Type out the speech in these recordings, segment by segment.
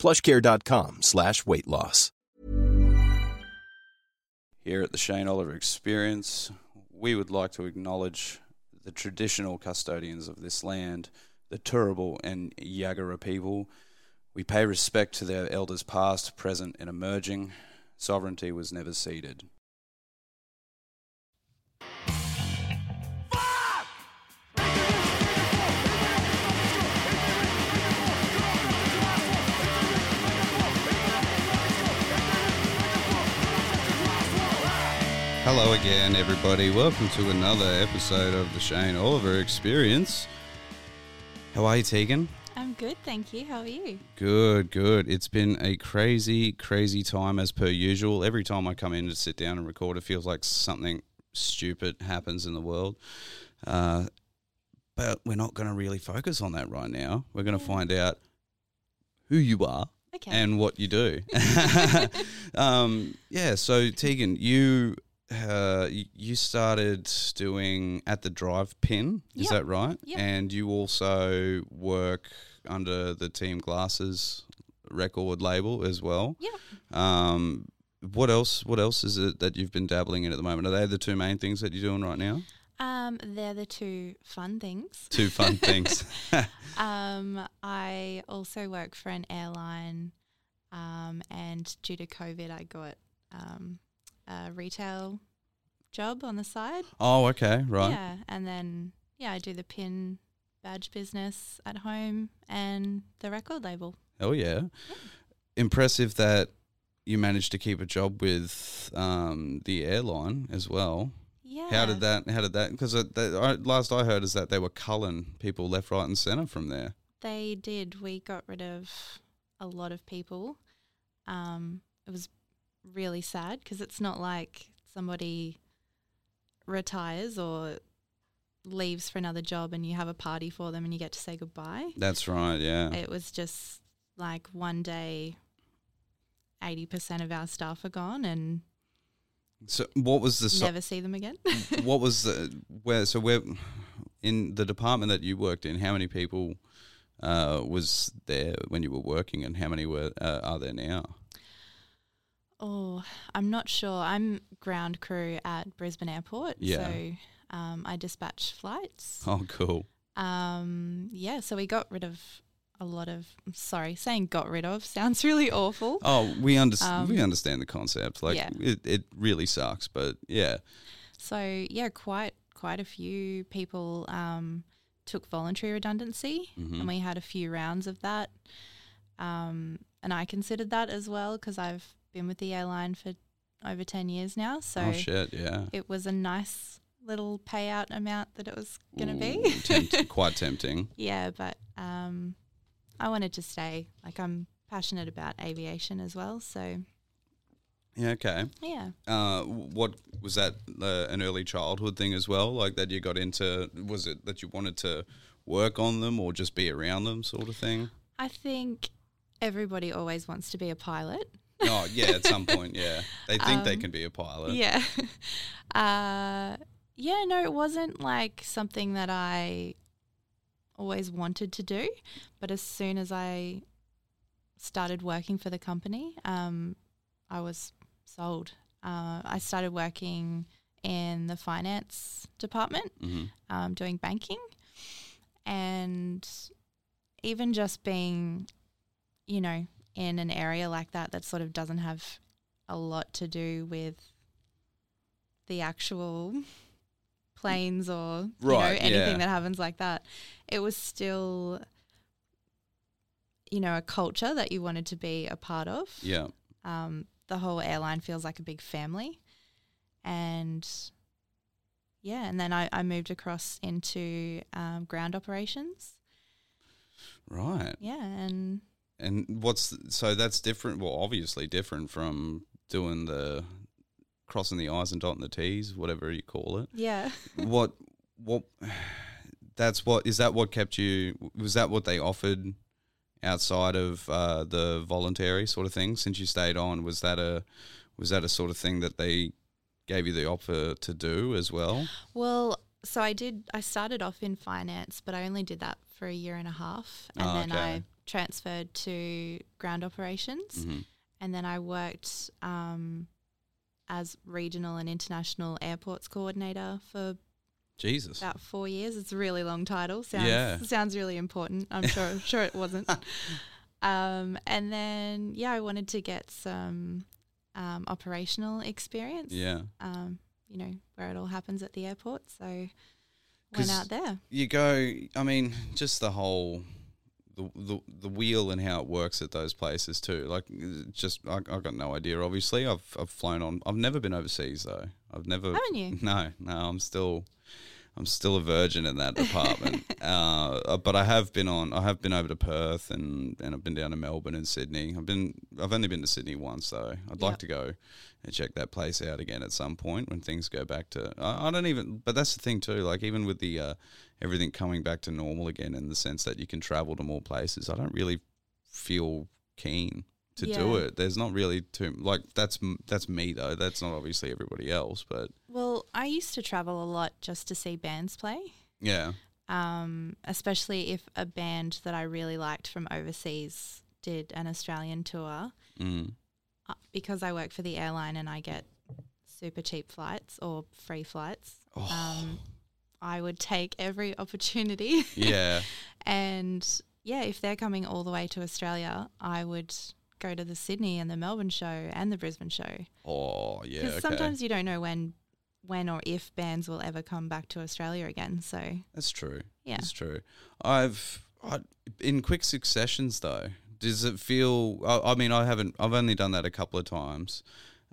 plushcare.com slash weight loss. Here at the Shane Oliver Experience, we would like to acknowledge the traditional custodians of this land, the Turrbal and Yagara people. We pay respect to their elders past, present, and emerging. Sovereignty was never ceded. Hello again, everybody. Welcome to another episode of the Shane Oliver Experience. How are you, Tegan? I'm good, thank you. How are you? Good, good. It's been a crazy, crazy time as per usual. Every time I come in to sit down and record, it feels like something stupid happens in the world. Uh, but we're not going to really focus on that right now. We're going to find out who you are Okay. and what you do. um, yeah, so Tegan, you uh, you started doing at the Drive Pin, is Yep. that right? Yep. And you also work under the Team Glasses record label as well. yeah. Um, what else? What else is it that you've been dabbling in at the moment? Are they the two main things that you're doing right now? Um, they're the two fun things. Two fun things. Um, I also work for an airline, um, and due to COVID, I got um, a retail job on the side. oh, okay, right. Yeah, and then yeah, I do the pin badge business at home and the record label. Oh yeah. Impressive that you managed to keep a job with um, the airline as well. Yeah. How did that? How did that? Because last I heard is that they were culling people left, right, and centre from there. They did. We got rid of a lot of people. Um, it was really sad because it's not like somebody retires or leaves for another job and you have a party for them and you get to say goodbye. That's right. Yeah. It was just like one day, 80% of our staff are gone and So what was the? so- never see them again. what was the where? So where in the department that you worked in? How many people uh, was there when you were working, and how many were uh, are there now? Oh, I'm not sure. I'm ground crew at Brisbane Airport. Yeah. So um, I dispatch flights. Oh, cool. Um, yeah, so we got rid of a lot of. I'm sorry, saying got rid of sounds really awful. Oh, we understand. we Um, understand the concept. Like yeah. it, it really sucks, but yeah. So yeah, quite quite a few people um, took voluntary redundancy, Mhm. and we had a few rounds of that. Um, and I considered that as well because I've been with the airline for over ten years now. So oh shit, yeah. it was a nice little payout amount that it was going to be. tempt- quite tempting. Yeah, but um, I wanted to stay. Like I'm passionate about aviation as well, so Yeah, okay. yeah. Uh, what was that? Uh, an early childhood thing as well, like that you got into. Was it that you wanted to work on them or just be around them, sort of thing? I think everybody always wants to be a pilot. Oh yeah, at some point, yeah, they think they Um, can be a pilot. Yeah. uh, yeah, no, it wasn't like something that I always wanted to do, but as soon as I started working for the company, um, I was sold. Uh, I started working in the finance department, hmm um, doing banking, and even just being, you know, in an area like that that sort of doesn't have a lot to do with the actual planes or you know anything yeah. that happens like that. It was still, you know, a culture that you wanted to be a part of Yeah. um, the whole airline feels like a big family. And yeah, and then I, I moved across into um, ground operations. Right. Yeah, and and what's so that's different? Well, obviously different from doing the crossing the i's and dotting the t's, whatever you call it. Yeah. what what that's what is that what kept you was that what they offered outside of uh, the voluntary sort of thing since you stayed on was that a was that a sort of thing that they gave you the offer to do as well Well, so I did. I started off in finance, but I only did that for a year and a half, and Oh, then okay. I transferred to ground operations, Mhm. and then I worked um, as regional and international airports coordinator for jesus about four years. It's a really long title. Sounds Yeah. sounds really important. I'm sure sure it wasn't. um, and then yeah, I wanted to get some um, operational experience. yeah Um, you know where it all happens at the airport. So went out there. you go i mean just the whole the, the the wheel and how it works at those places too. Like just I, i've got no idea obviously. I've i've flown on i've never been overseas though. I've never Haven't you? no no i'm still i'm still a virgin in that department uh, but i have been on i have been over to perth and and i've been down to melbourne and sydney. I've been i've only been to sydney once though. I'd like to go and check that place out again at some point when things go back to I, I don't even but that's the thing too like even with the uh, everything coming back to normal again in the sense that you can travel to more places i don't really feel keen to do it. There's not really too like that's that's me though. That's not obviously everybody else but Well, I used to travel a lot just to see bands play. yeah Um, especially if a band that I really liked from overseas did an Australian tour. mm. Uh, because I work for the airline and I get super cheap flights or free flights. Oh. Um, I would take every opportunity. yeah And yeah, if they're coming all the way to Australia, I would go to the Sydney and the Melbourne show and the Brisbane show. oh yeah Because okay sometimes you don't know when, when or if bands will ever come back to Australia again. So That's true. Yeah. That's true. I've I, in quick successions though. Does it feel? I, I mean, I haven't. I've only done that a couple of times,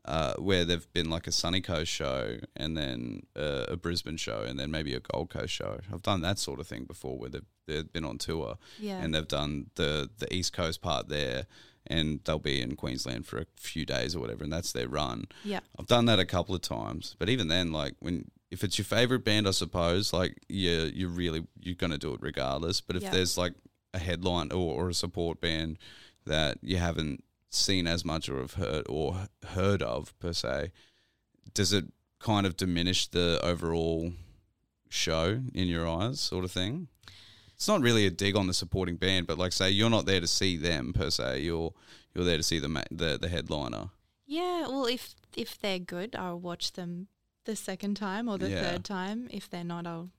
uh, where they've been like a Sunny Coast show and then uh, a Brisbane show and then maybe a Gold Coast show. I've done that sort of thing before, where they've they've been on tour yeah, and they've done the the East Coast part there, and they'll be in Queensland for a few days or whatever, and that's their run. yeah, I've done that a couple of times, but even then, like when if it's your favorite band, I suppose, like yeah, you're really you're gonna do it regardless. But if Yeah. there's like a headline or, or a support band that you haven't seen as much or have heard or heard of per se, does it kind of diminish the overall show in your eyes, sort of thing? It's not really a dig on the supporting band, but like say you're not there to see them per se. You're you're there to see the ma- the the headliner. yeah. Well, if if they're good, I'll watch them the second time or the Yeah. third time. If they're not, I'll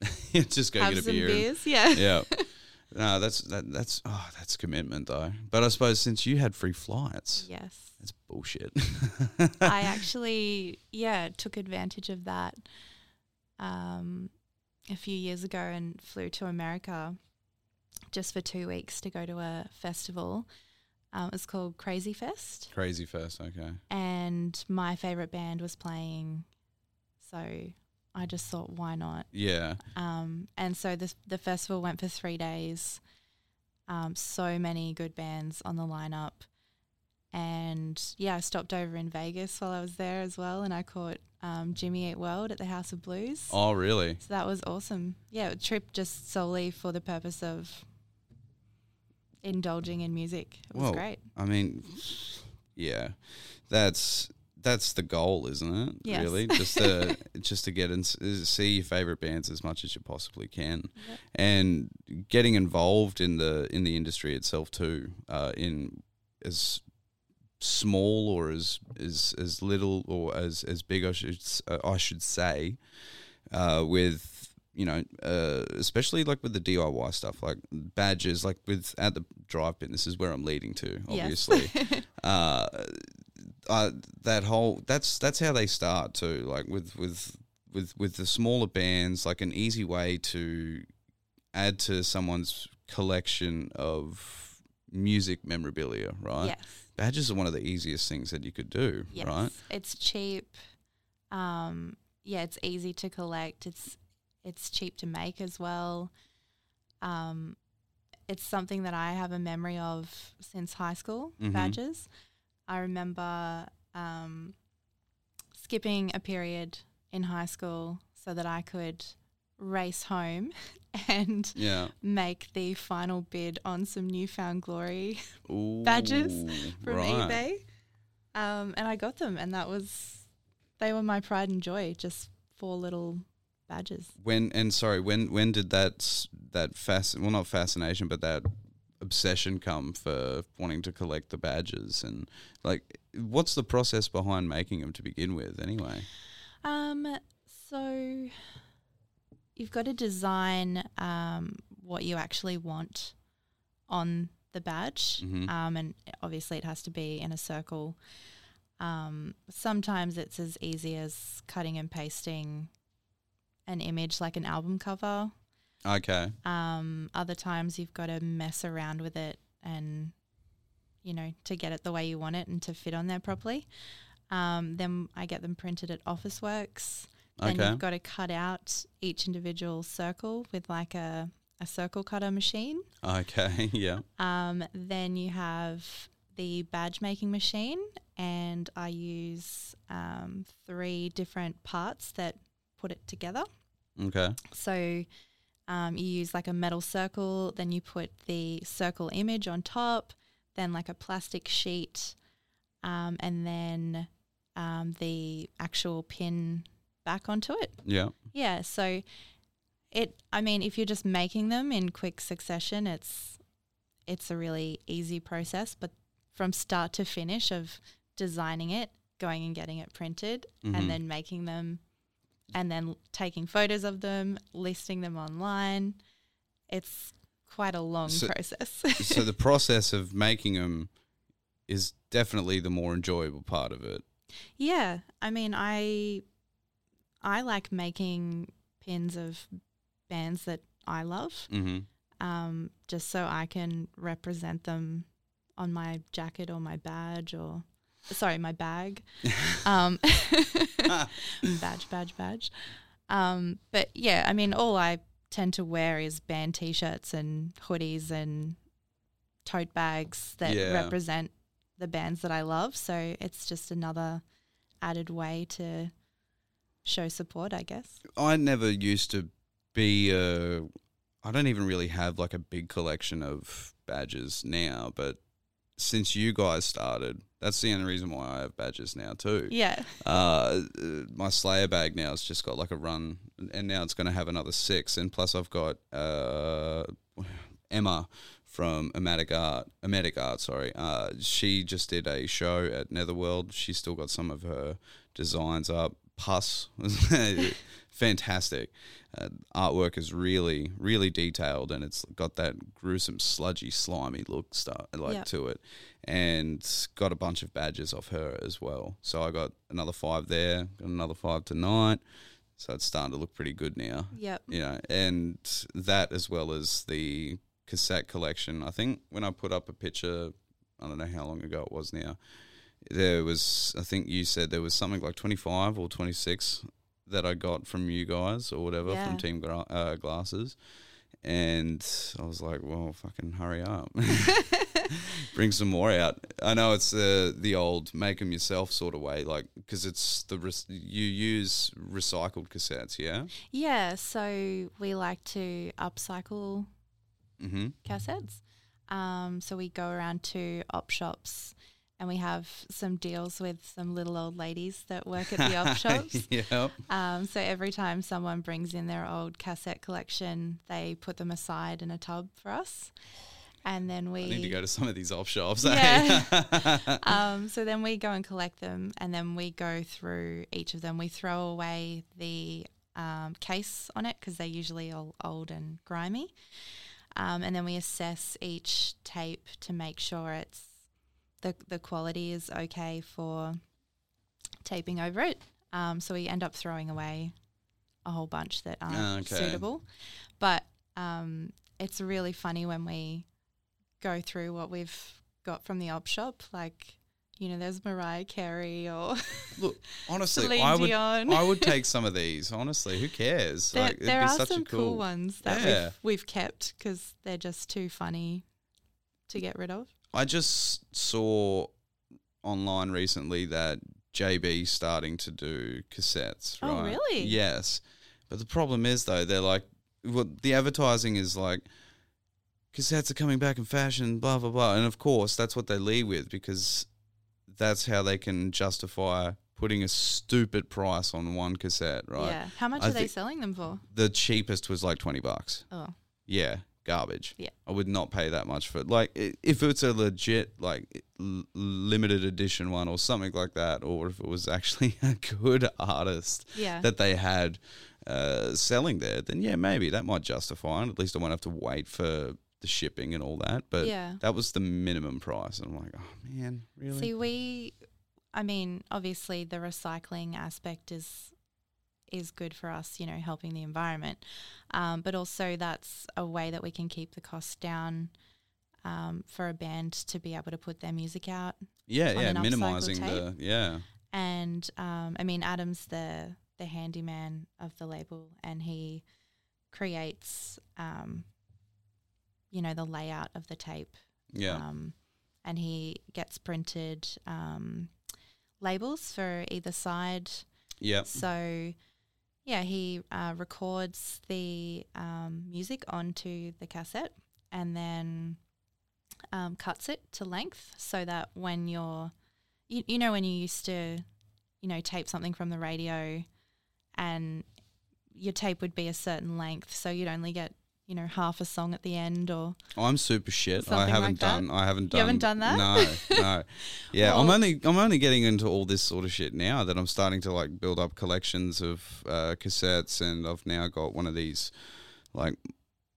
just go have get a some beer. and- Yeah. yeah. No, that's that, that's oh, that's commitment though. But I suppose since you had free flights, yes. that's bullshit. I actually, yeah, took advantage of that um, a few years ago and flew to America just for two weeks to go to a festival. Um, it's called Krazy Fest, Krazy Fest, okay. and my favorite band was playing. So I just thought, why not? Yeah. Um, and so the the festival went for three days. Um, so many good bands on the lineup, and yeah, I stopped over in Vegas while I was there as well, and I caught um, Jimmy Eat World at the House of Blues. Oh, really? So that was awesome. Yeah, a trip just solely for the purpose of indulging in music. It was Well, great. I mean, yeah, that's that's the goal, isn't it? Yes. Really, just to just to get and see your favorite bands as much as you possibly can, and getting involved in the in the industry itself too. Uh, in as small or as as as little or as as big, I should uh, I should say, uh, with you know, uh, especially like with the DIY stuff, like badges, like with at the Drive Pin. This is where I'm leading to, Yes. obviously. uh, uh, that whole that's that's how they start too. Like with with with with the smaller bands, like an easy way to add to someone's collection of music memorabilia, right? yes. Badges are one of the easiest things that you could do, Yes. right? It's cheap. Um, yeah, it's easy to collect. It's it's cheap to make as well. Um, it's something that I have a memory of since high school Mhm. badges. I remember um, skipping a period in high school so that I could race home and Yeah. make the final bid on some New Found Glory Ooh, Badges from right. eBay. Um, and I got them, and that was, they were my pride and joy, just four little badges. When and sorry, when when did that that fasc well not fascination, but that obsession come for wanting to collect the badges and like what's the process behind making them to begin with anyway? Um, so you've got to design um, what you actually want on the badge, Mhm. um, and obviously it has to be in a circle. Um, sometimes it's as easy as cutting and pasting an image like an album cover. Okay. Um, other times you've got to mess around with it and, you know, to get it the way you want it and to fit on there properly. Um, then I get them printed at Officeworks. Then Okay. you've got to cut out each individual circle with like a, a circle cutter machine. Okay. yeah. Um, then you have the badge making machine, and I use um, three different parts that put it together. Okay. So um, you use like a metal circle, then you put the circle image on top, then like a plastic sheet, um, and then um, the actual pin back onto it. Yeah. Yeah. So it, I mean, if you're just making them in quick succession, it's it's a really easy process. But from start to finish of designing it, going and getting it printed, Mhm. and then making them, and then taking photos of them, listing them online, it's quite a long So- process. so the process of making them is definitely the more enjoyable part of it. Yeah, I mean, I I like making pins of bands that I love, Mm-hmm. um, just so I can represent them on my jacket or my badge or sorry, my bag. um, badge, badge, badge. Um, but yeah, I mean, all I tend to wear is band t-shirts and hoodies and tote bags that Yeah. represent the bands that I love. So it's just another added way to show support, I guess. I never used to be a. I don't even really have like a big collection of badges now, but since you guys started, that's the only reason why I have badges now too. Yeah. Uh, my Slayer bag now has just got like a run, and now it's going to have another six, and plus I've got uh, Emma from Amatic Art, Amatic Art, sorry. Uh, she just did a show at Netherworld. She's still got some of her designs up. Puss, fantastic. Uh, artwork is really, really detailed, and it's got that gruesome, sludgy, slimy look start like Yep. to it, and got a bunch of badges off her as well. So I got another five there, got another five tonight. So it's starting to look pretty good now Yep. you know, and that as well as the cassette collection. I think when I put up a picture, I don't know how long ago it was now. There was, I think you said there was something like twenty five or twenty six that I got from you guys or whatever Yeah. from Team Gra- uh, Glasses, and I was like, well, fucking hurry up, bring some more out. I know it's the the old make them yourself sort of way, like because it's the you use recycled cassettes, yeah. Yeah, so we like to upcycle Mm-hmm. cassettes. Um, so we go around to op shops and we have some deals with some little old ladies that work at the op shops. yep. Um, so every time someone brings in their old cassette collection, they put them aside in a tub for us. And then we I need to go to some of these op shops. Yeah. eh? um, so then we go and collect them, and then we go through each of them. We throw away the um, case on it because they're usually all old and grimy, um, and then we assess each tape to make sure it's the the quality is okay for taping over it. Um, so we end up throwing away a whole bunch that aren't Okay. suitable, but um, it's really funny when we go through what we've got from the op shop. Like you know, there's Mariah Carey or Look, honestly, I would Dion. I would take some of these. Honestly, who cares? there, Like, it'd there be are some cool, ones that Yeah. we've, we've kept because they're just too funny to get rid of. I just saw online recently that JB starting to do cassettes. Oh, really? Yes, but the problem is though they're like, well, the advertising is like, cassettes are coming back in fashion, blah blah blah, and of course that's what they lead with because that's how they can justify putting a stupid price on one cassette, right? Yeah. How much I are they selling them for? The cheapest was like twenty bucks. Oh, Yeah, garbage. Yeah. I would not pay that much for it. Like if it's a legit like limited edition one or something like that, or if it was actually a good artist yeah. that they had uh, selling there, then yeah, maybe that might justify it. At least I won't have to wait for the shipping and all that. But yeah. that was the minimum price, and I'm like, oh man, really? See, we, I mean, obviously the recycling aspect is is good for us, you know, helping the environment, um, but also that's a way that we can keep the cost down. Um, for a band to be able to put their music out, yeah, yeah, minimizing the yeah, and um, I mean, Adam's the the handyman of the label, and he creates, um, you know, the layout of the tape. Yeah, um, and he gets printed um, labels for either side. yeah, So, yeah, he uh, records the um, music onto the cassette and then um, cuts it to length so that when you're, you, you know, when you used to, you know, tape something from the radio and your tape would be a certain length, so you'd only get, you know, half a song at the end or I'm super shit. I haven't like that? done. I haven't done. You haven't done that? No, no. Yeah, I'm only. I'm only getting into all this sort of shit now that I'm starting to like build up collections of uh, cassettes, and I've now got one of these like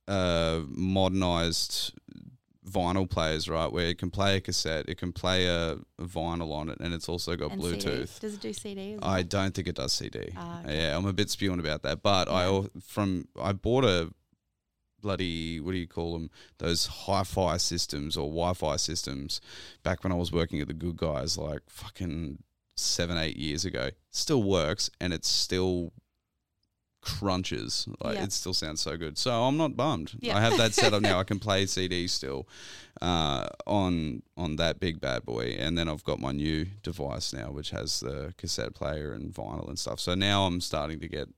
uh, modernized vinyl players, right? Where it can play a cassette, it can play a, vinyl on it, and it's also got and CD. Bluetooth. Does it do CD I don't think it does CD. Ah, okay. Yeah, I'm a bit spewing about that, but I Yeah. al- from I bought a bloody what do you call them? Those hi-fi systems or Wi-Fi systems back when I was working at the Good Guys, like fucking seven, eight years ago. Still works, and it still crunches. Like Yeah. it still sounds so good. So I'm not bummed. Yeah. I have that set up now. I can play CDs still uh, on on that big bad boy, and then I've got my new device now, which has the cassette player and vinyl and stuff. So now I'm starting to get.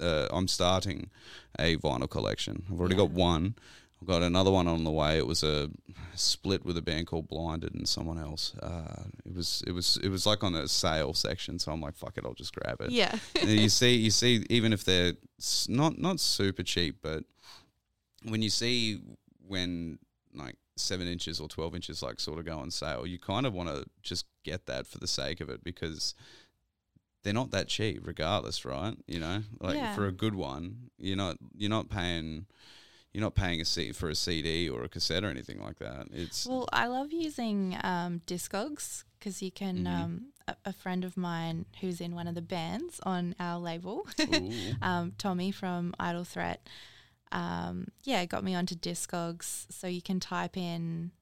Uh, I'm starting a vinyl collection. I've already got one. I've got another one on the way. It was a split with a band called Blinded and someone else. Uh, it was it was it was like on a sale section, so I'm like, fuck it, I'll just grab it. Yeah. And you see, you see, even if they're not not super cheap, but when you see when like seven inches or twelve inches like sort of go on sale, you kind of want to just get that for the sake of it because they're not that cheap, regardless, right? You know, like Yeah. for a good one, you're not you're not paying. You're not paying a C for a CD or a cassette or anything like that. It's Well, I love using um, Discogs because you can. Mhm. Um, a, a friend of mine who's in one of the bands on our label, um, Tommy from Idle Threat, um, yeah, got me onto Discogs. So you can type in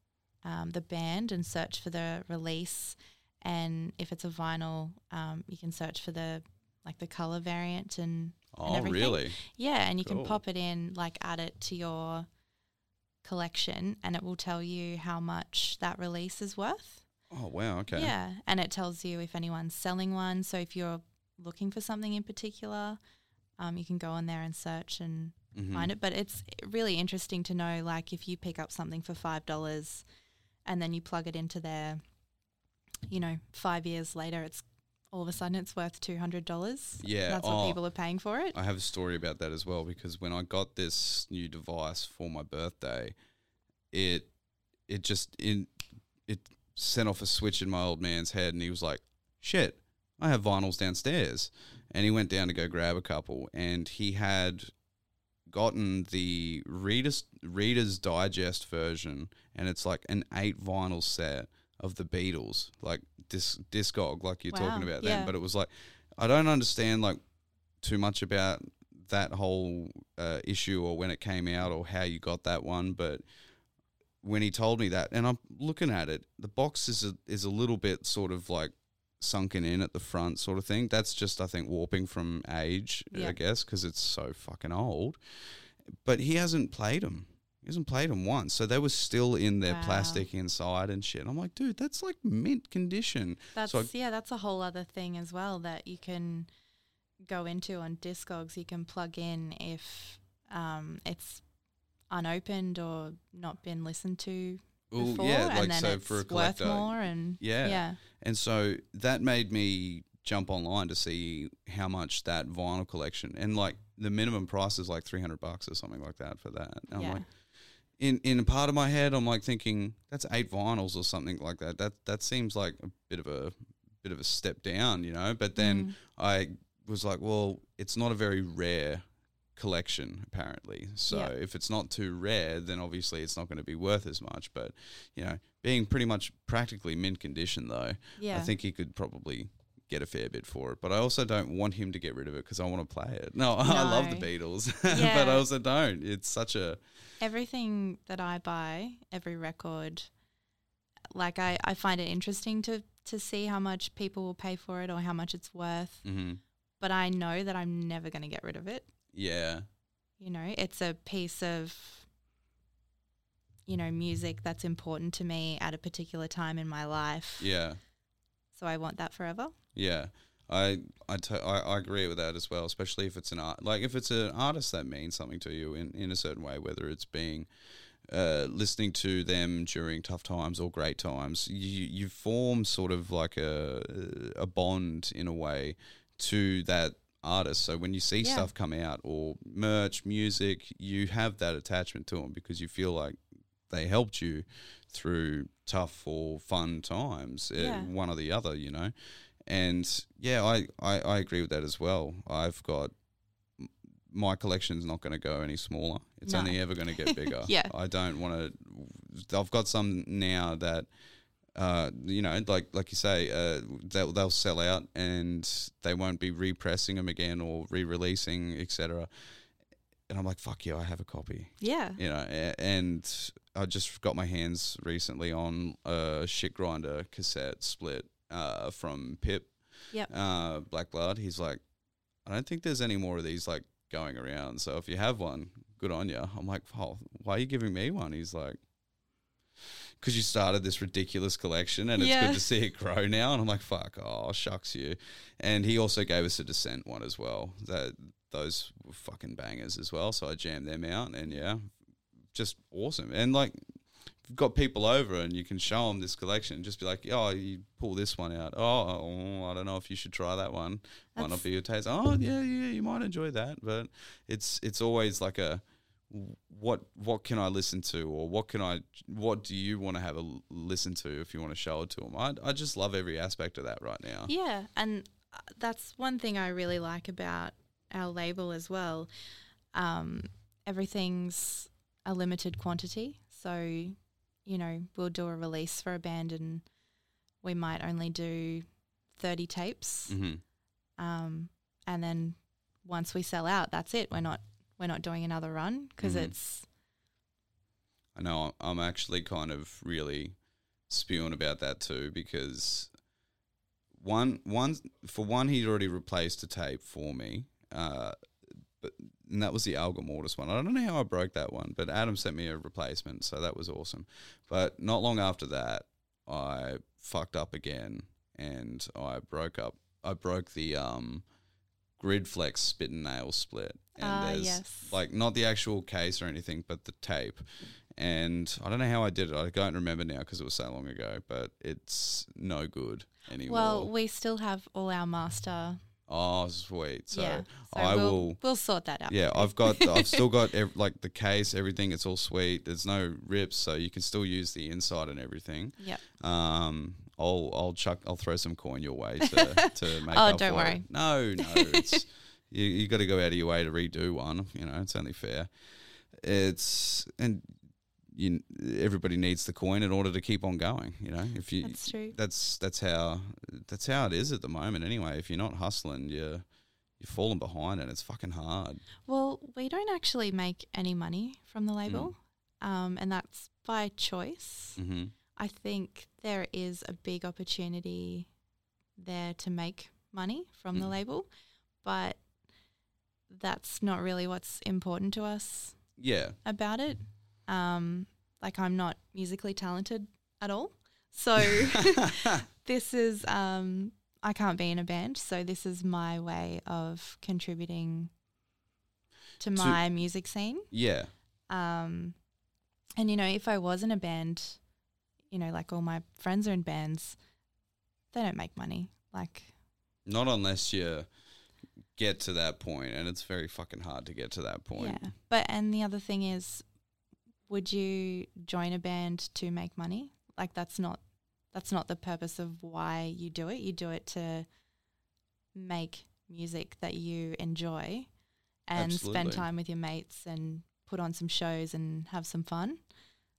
um, the band and search for the release, and if it's a vinyl, um, you can search for the like the color variant and oh everything. really? yeah, and you Cool. can pop it in, like add it to your collection, and it will tell you how much that release is worth. Oh wow, okay. Yeah, and it tells you if anyone's selling one. So if you're looking for something in particular, um, you can go on there and search and Mhm. find it. But it's really interesting to know, like, if you pick up something for five dollars, and then you plug it into there, you know, five years later, it's all of a sudden it's worth two hundred dollars. Yeah, that's oh. what people are paying for it. I have a story about that as well because when I got this new device for my birthday, it it just in it sent off a switch in my old man's head, and he was like, "Shit, I have vinyls downstairs," and he went down to go grab a couple, and he had gotten the Reader's Reader's Digest version, and it's like an eight vinyl set of the Beatles, like disc discog, like you're talking about yeah. then. But it was like I don't understand like too much about that whole uh, issue or when it came out or how you got that one, but when he told me that, and I'm looking at it, the box is a, is a little bit sort of like sunken in at the front, sort of thing. That's just I think warping from age, Yeah. I guess, because it's so fucking old. But he hasn't played them. He hasn't played them once, so they were still in their Wow. plastic inside and shit. I'm like, dude, that's like mint condition. That's So I- yeah, that's a whole other thing as well that you can go into on Discogs. You can plug in if um, it's unopened or not been listened to before, yeah, like and then so it's for a worth more. And Yeah. yeah, And so that made me jump online to see how much that vinyl collection and like the minimum price is like 300 bucks or something like that for that. And I'm like in in a part of my head I'm like thinking that's eight vinyls or something like that. That that seems like a bit of a bit of a step down, you know? But then Mm. I was like, well, it's not a very rare collection apparently. So Yeah. if it's not too rare, then obviously it's not going to be worth as much, but you know, being pretty much practically mint condition though, yeah, I think he could probably get a fair bit for it. But I also don't want him to get rid of it because I want to play it. No, I love the No. Beatles, but I also don't. It's such a everything that I buy, every record, like I, I find it interesting to to see how much people will pay for it or how much it's worth. mhm. But I know that I'm never going to get rid of it. yeah, You know, it's a piece of you know music that's important to me at a particular time in my life. yeah, So I want that forever. Yeah. I I, to- I I agree with that as well, especially if it's an art like if it's an artist that means something to you in, in a certain way, whether it's being uh, listening to them during tough times or great times, you you form sort of like a a bond in a way to that artist. So when you see Yeah. stuff come out or merch, music, you have that attachment to them because you feel like they helped you through tough or fun times, uh, Yeah. one or the other, you know. And yeah, I, I, I agree with that as well. I've got my collection's not going to go any smaller. It's No. only ever going to get bigger. Yeah. I don't want to. I've got some now that, uh, you know, like like you say, uh, they'll they'll sell out and they won't be repressing them again or re-releasing, etc. And I'm like, fuck yeah, I have a copy Yeah. you know, and I just got my hands recently on a shit grinder cassette split uh, from Pip, Yep. uh, Black Blood. He's like, I don't think there's any more of these like going around. So if you have one, good on you. I'm like, oh, why are you giving me one? He's like, because you started this ridiculous collection and it's Yeah. good to see it grow now. And I'm like, fuck, oh, shucks you. And he also gave us a Descent one as well. That those were fucking bangers as well. So I jammed them out and yeah, just awesome. And like, got people over and you can show them this collection. Just be like, oh, you pull this one out. Oh, oh, I don't know if you should try that one. Might not be your taste. Oh, yeah, yeah, you might enjoy that. But it's it's always like a what what can I listen to or what can I what do you want to have a listen to if you want to show it to them? I I just love every aspect of that right now. Yeah, and uh, that's one thing I really like about our label as well. Um, everything's a limited quantity, so you know we'll do a release for a band, and we might only do thirty tapes, hmm um, and then once we sell out, that's it. We're not we're not doing another run because Mhm. it's I know I'm actually kind of really spewing about that too because one one for one he'd already replaced a tape for me, uh, but and that was the Alga Mortis one. I don't know how I broke that one, but Adam sent me a replacement, so that was awesome. But not long after that, I fucked up again and I broke up. I broke the um, Gridflex spit and nail split, and Ah, there's yes. like not the actual case or anything, but the tape. And I don't know how I did it. I don't remember now because it was so long ago. But it's no good anymore. well, we still have all our master. Oh, sweet. So yeah, so I we'll, will. we'll sort that out. Yeah. I've got. I've still got ev- like the case, everything. It's all sweet. There's no rips, so you can still use the inside and everything. Yeah. Um, I'll I'll chuck. I'll throw some coin your way to to make Oh, don't worry. It. No, no, it's you. You got to go out of your way to redo one. You know, it's only fair. It's and you. Everybody needs the coin in order to keep on going. You know, if you That's true. that's that's how that's how it is at the moment. Anyway, if you're not hustling, you're you're falling behind, and it's fucking hard. Well, we don't actually make any money from the label, Mm. um, and that's by choice. Mm-hmm. I think there is a big opportunity there to make money from the Mm. label, but that's not really what's important to us Yeah. about it. Um, like I'm not musically talented at all, so this is um, I can't be in a band, so this is my way of contributing to To- my music scene. yeah. Um, and you know, if I was in a band, you know, like all my friends are in bands, they don't make money. Like, Not unless you get to that point, and it's very fucking hard to get to that point. yeah. But and the other thing is, would you join a band to make money? Like, that's not that's not the purpose of why you do it. You do it to make music that you enjoy and Absolutely. spend time with your mates and put on some shows and have some fun.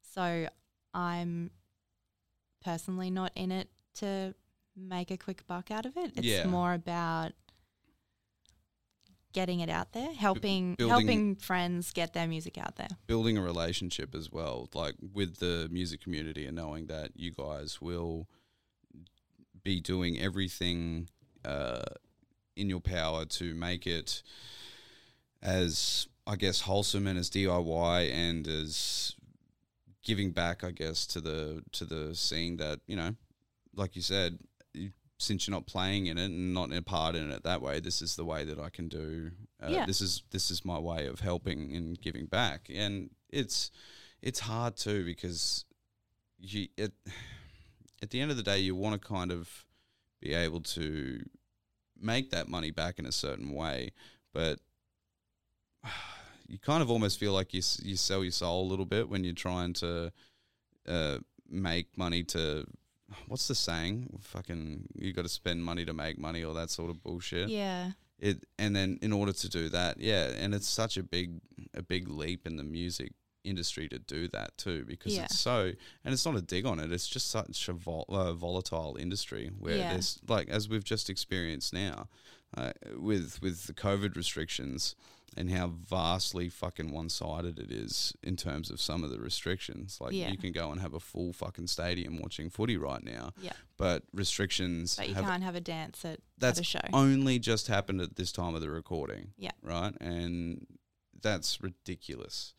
So I'm personally not in it to make a quick buck out of it. It's Yeah. more about getting it out there, helping building- helping friends get their music out there. building a relationship as well, like with the music community, and knowing that you guys will be doing everything uh, in your power to make it as, I guess, wholesome and as DIY and as giving back, I guess, to the to the scene that you know, like you said. Since you're not playing in it and not in a part in it that way, this is the way that I can do. Uh, Yeah. This is this is my way of helping and giving back, and it's it's hard too because you it at the end of the day you want to kind of be able to make that money back in a certain way, but you kind of almost feel like you you sell your soul a little bit when you're trying to uh, make money to what's the saying? Fucking you got to spend money to make money or that sort of bullshit Yeah. it and then in order to do that yeah and it's such a big a big leap in the music industry to do that too because Yeah. it's so and it's not a dig on it it's just such a vol- uh, volatile industry where Yeah. there's like as we've just experienced now uh, with with the covid restrictions and how vastly fucking one-sided it is in terms of some of the restrictions like Yeah. you can go and have a full fucking stadium watching footy right now Yeah. but restrictions But you have can't have a dance at, that's at a show. only just happened at this time of the recording. Yeah. Right? And that's ridiculous.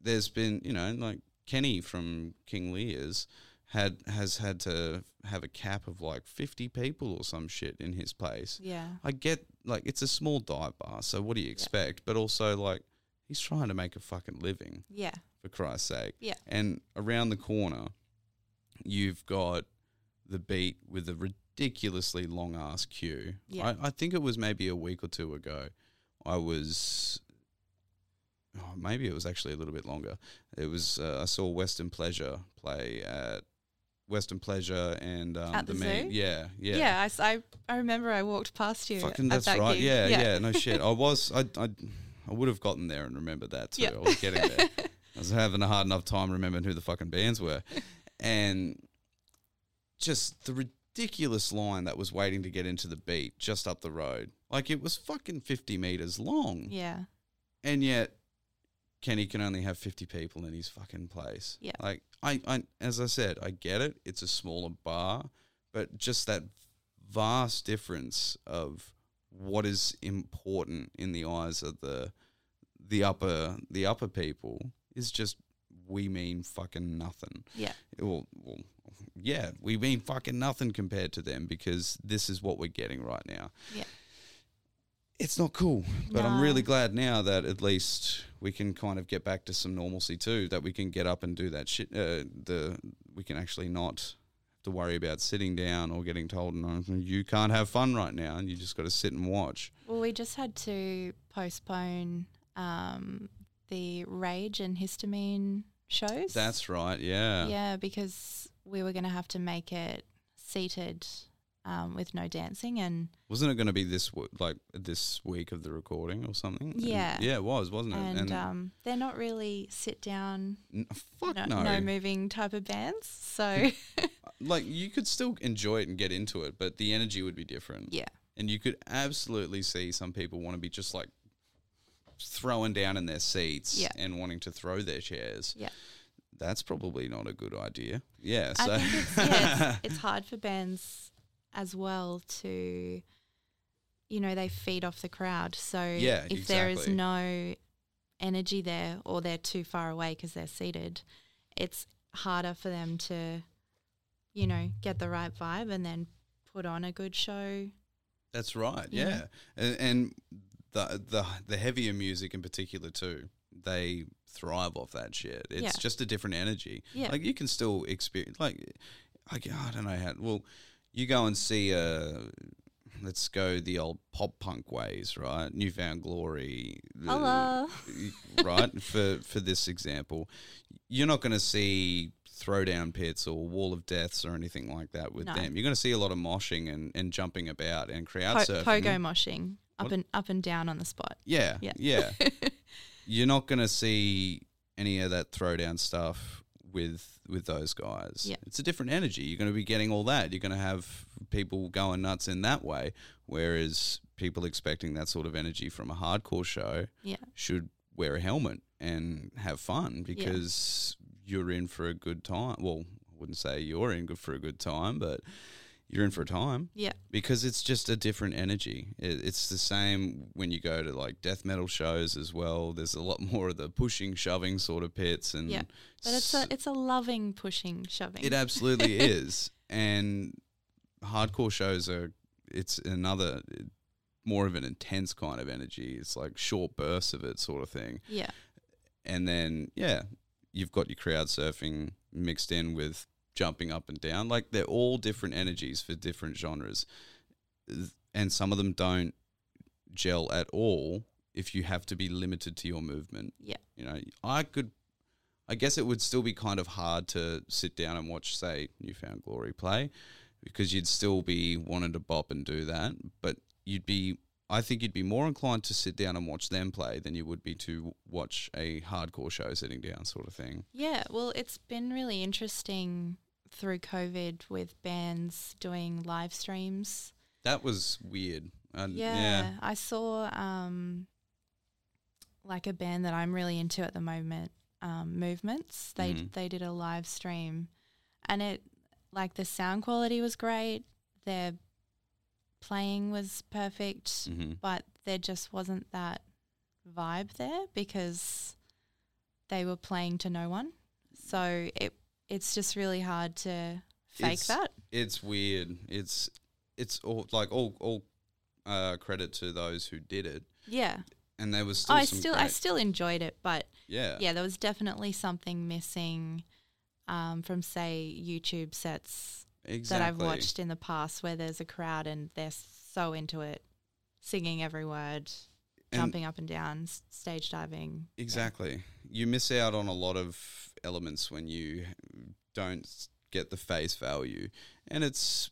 There's been, you know, like Kenny from King Lear's had has had to have a cap of like 50 people or some shit in his place. yeah. I get like it's a small dive bar, so what do you expect? But also like he's trying to make a fucking living Yeah. for Christ's sake. Yeah. And around the corner, you've got the beat with a ridiculously long ass queue. Yeah. I, I think it was maybe a week or two ago. I was, oh, maybe it was actually a little bit longer. It was uh, I saw Western Pleasure play at Western Pleasure and um, At the main, yeah, yeah, Yeah. I remember I walked past you. Fucking at that's that right. gig. Yeah, yeah, No shit. I was. I. I. I would have gotten there and remembered that too. Yeah. I was getting there. I was having a hard enough time remembering who the fucking bands were, and just the ridiculous line that was waiting to get into the beat just up the road. Like it was fucking fifty meters long, yeah. and yet Kenny can only have fifty people in his fucking place. Yeah. Like I, I, as I said, I get it. It's a smaller bar, but just that vast difference of what is important in the eyes of the the upper the upper people is just we mean fucking nothing. Yeah. Well, well, yeah, we mean fucking nothing compared to them because this is what we're getting right now. Yeah. It's not cool, but I'm really glad now that at least we can kind of get back to some normalcy too. That we can get up and do that shit. Uh, the we can actually not have to worry about sitting down or getting told no, you can't have fun right now, and you just got to sit and watch. Well, we just had to postpone um, the Rage and Histamine shows. That's right. Yeah. yeah, because we were going to have to make it seated um, with no dancing, and Wasn't it going to be this w- like this week of the recording or something? And- Yeah. yeah, it was, wasn't it? and um, they're not really sit down, n- fuck no, no. no moving type of bands. So like you could still enjoy it and get into it, but the energy would be different. yeah, And you could absolutely see some people want to be just like throwing down in their seats Yeah. and wanting to throw their chairs. Yeah. that's probably not a good idea. Yeah. I So think it's, yeah, it's, it's hard for bands as well to, you know, they feed off the crowd. So Yeah, if there is no energy there or they're too far away because they're seated, it's harder for them to, you know, get the right vibe and then put on a good show. That's right. know? Yeah, and, and the the the heavier music in particular too, they thrive off that shit. It's Yeah. just a different energy. Yeah. like you can still experience. Like, I, I don't know how. Well, you go and see a. Let's go the old pop punk ways, right? New Found Glory, the- Hello. right? for for this example, you're not going to see throwdown pits or wall of deaths or anything like that with No. them. You're going to see a lot of moshing and, and jumping about and crowd Po- surfing. pogo moshing up What? and up and down on the spot. Yeah, Yeah. yeah. you're not going to see any of that throwdown stuff with with those guys. Yeah. It's a different energy. You're going to be getting all that. You're going to have people going nuts in that way, whereas people expecting that sort of energy from a hardcore show Yeah. should wear a helmet and have fun because you're in for a good time. Well, I wouldn't say you're in good for a good time, but you're in for a time Yeah. because it's just a different energy. It, it's the same when you go to like death metal shows as well. There's a lot more of the pushing, shoving sort of pits, and Yeah. But it's a it's a loving pushing, shoving. it absolutely is. And hardcore shows are it's another more of an intense kind of energy. It's like short bursts of it, sort of thing. yeah. And then yeah, you've got your crowd surfing mixed in with jumping up and down. Like they're all different energies for different genres. And some of them don't gel at all if you have to be limited to your movement. Yeah. You know, I could I guess it would still be kind of hard to sit down and watch, say, New Found Glory play because you'd still be wanting to bop and do that. But you'd be, I think you'd be more inclined to sit down and watch them play than you would be to watch a hardcore show sitting down, sort of thing. Yeah, well, it's been really interesting through COVID with bands doing live streams. That was weird. Uh, Yeah, yeah. I saw um, like a band that I'm really into at the moment, um, Movements. They Mhm. they did a live stream, and it like the sound quality was great. Their playing was perfect, hmm but there just wasn't that vibe there because they were playing to no one. So it it's just really hard to fake It's- that. It's weird. It's it's all like all all uh, credit to those who did it, Yeah. and there was still I some still I still enjoyed it, but yeah yeah, there was definitely something missing um, from say YouTube sets exactly that I've watched in the past where there's a crowd and they're so into it, singing every word, jumping up and down, stage diving. Yeah. Exactly. You miss out on a lot of elements when you don't get the face value, and it's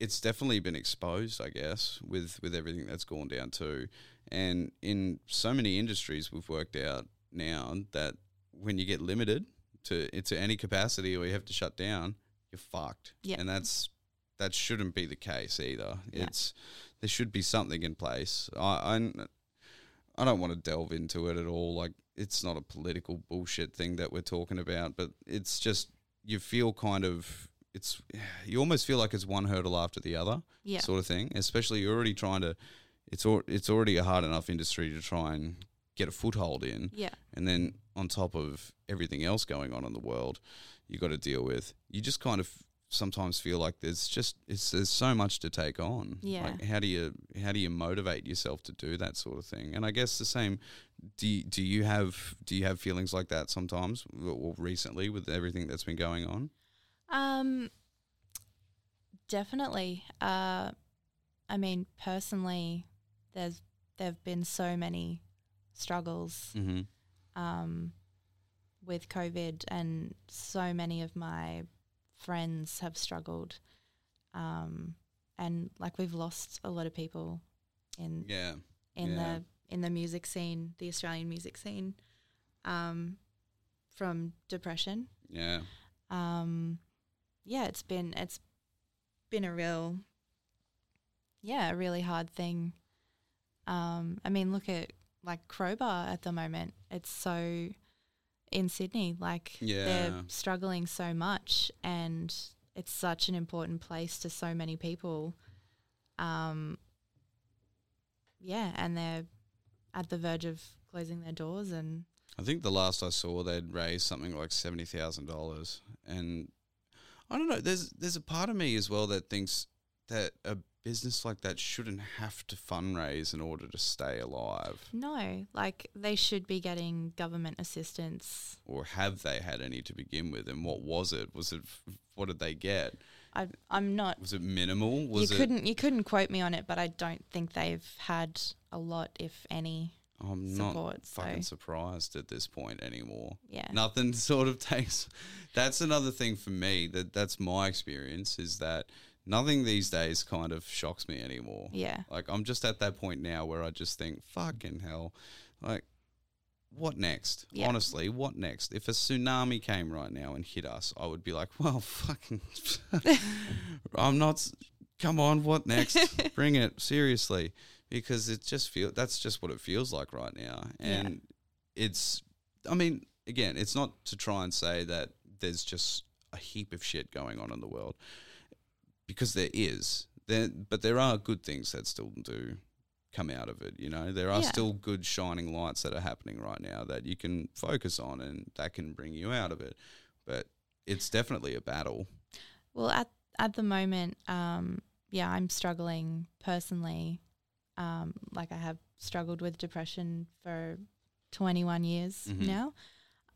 it's definitely been exposed, I guess, with with everything that's gone down too. And in so many industries, we've worked out now that when you get limited to to any capacity or you have to shut down, you're fucked. Yeah. And that's that shouldn't be the case either. Yeah. It's there should be something in place. I, I I don't want to delve into it at all. Like it's not a political bullshit thing that we're talking about, but it's just you feel kind of it's you almost feel like it's one hurdle after the other Yeah. sort of thing. Especially you're already trying to it's al- it's already a hard enough industry to try and get a foothold in, Yeah. and then on top of everything else going on in the world, you got to deal with. You just kind of sometimes feel like there's just it's there's so much to take on. Yeah. Like how do you how do you motivate yourself to do that sort of thing? And I guess the same. Do you, do you have do you have feelings like that sometimes or recently with everything that's been going on? Um, definitely. Uh, I mean, personally, there's there've been so many struggles Mm-hmm. um, with COVID, and so many of my friends have struggled. Um, and like we've lost a lot of people in Yeah. in yeah. the in the music scene, the Australian music scene, um, from depression Yeah. um yeah it's been it's been a real yeah a really hard thing um i mean look at like crowbar at the moment it's so in Sydney. Like Yeah. they're struggling so much, and it's such an important place to so many people. Um, yeah, and they're at the verge of closing their doors, and I think the last I saw, they'd raised something like seventy thousand dollars, and I don't know. There's there's a part of me as well that thinks that a business like that shouldn't have to fundraise in order to stay alive, no, like they should be getting government assistance. or have they had any to begin with? And what was it? Was it what did they get? I, I'm not. Was it minimal? You it? couldn't. You couldn't quote me on it, but I don't think they've had a lot, if any. I'm not support, so- fucking surprised at this point anymore. Yeah. Nothing sort of takes. That's another thing for me. That that's my experience is that nothing these days kind of shocks me anymore. Yeah. Like I'm just at that point now where I just think, fucking hell, like. What next? Yeah. Honestly, what next? If a tsunami came right now and hit us, I would be like, well, fucking, I'm not. Come on, what next? Bring it seriously, because it just feel that's just what it feels like right now, Yeah. and it's. I mean, again, it's not to try and say that there's just a heap of shit going on in the world, because there is. There, but there are good things that still do come out of it. You know, there are Yeah. still good shining lights that are happening right now that you can focus on, and that can bring you out of it. But it's definitely a battle. Well, at at the moment, um, yeah, I'm struggling personally. Um, like I have struggled with depression for 21 years Mhm. now,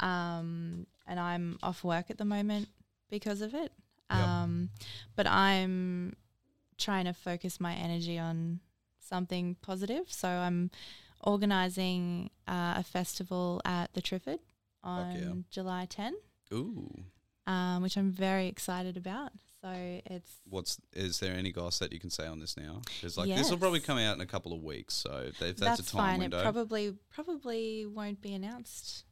um, and I'm off work at the moment because of it. Yep. Um, but I'm trying to focus my energy on something positive. So I'm organising uh, a festival at the Triffid on yeah. July 10 Ooh, um, which I'm very excited about. So it's what's is there any goss that you can say on this now? Because like this will probably come out in a couple of weeks, so if that's, that's, a time fine. window. It probably probably won't be announced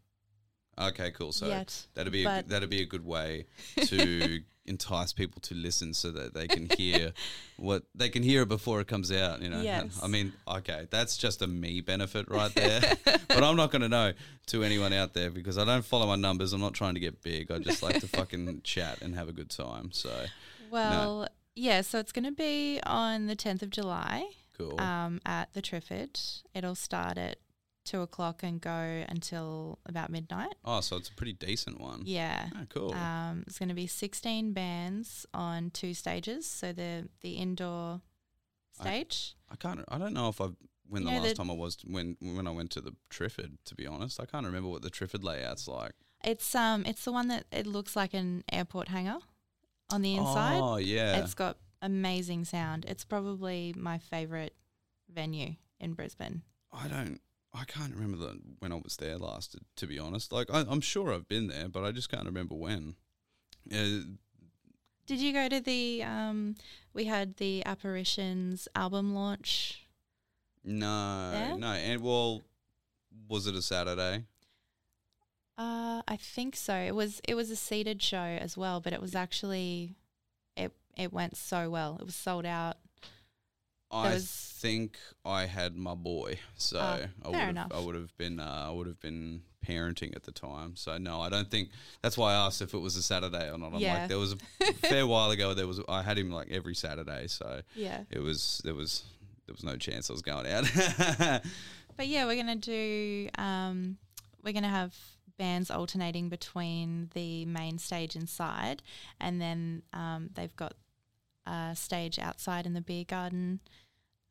okay, cool. So yet. that'd be a, that'd be a good way to entice people to listen, so that they can hear what they can hear it before it comes out. You know, Yes. I mean, okay, that's just a me benefit right there. but I'm not going to know to anyone out there because I don't follow my numbers. I'm not trying to get big. I just like to fucking chat and have a good time. So Well, yeah. So it's going to be on the 10th of July cool. um, at the Triffid. It'll start at two o'clock and go until about midnight. oh, so it's a pretty decent one. Yeah. Oh, cool. Um, it's going to be 16 bands on two stages. So the the indoor stage. I can't. I don't know if I've when You the last the- time I was when when I went to the Triffid. To be honest, I can't remember what the Triffid layout's like. It's um it's the one that it looks like an airport hangar on the inside. Oh yeah. It's got amazing sound. It's probably my favorite venue in Brisbane. I don't. I can't remember the, when I was there last. To be honest, like I, I'm sure I've been there, but I just can't remember when. Uh, Did you go to the um we had the Apparitions album launch? no, There? no. And well, was it a Saturday? Uh I think so. It was it was a seated show as well, but it was actually it it went so well. It was sold out. I think I had my boy, so Oh, I would have. I would have been uh, I would have been parenting at the time. So no, I don't think that's why I asked if it was a Saturday or not. I'm Yeah. like there was a fair while ago there was I had him like every Saturday, so Yeah. it was there was there was no chance I was going out. But yeah, we're gonna do. Um, we're gonna have bands alternating between the main stage inside, and then um, they've got a stage outside in the beer garden.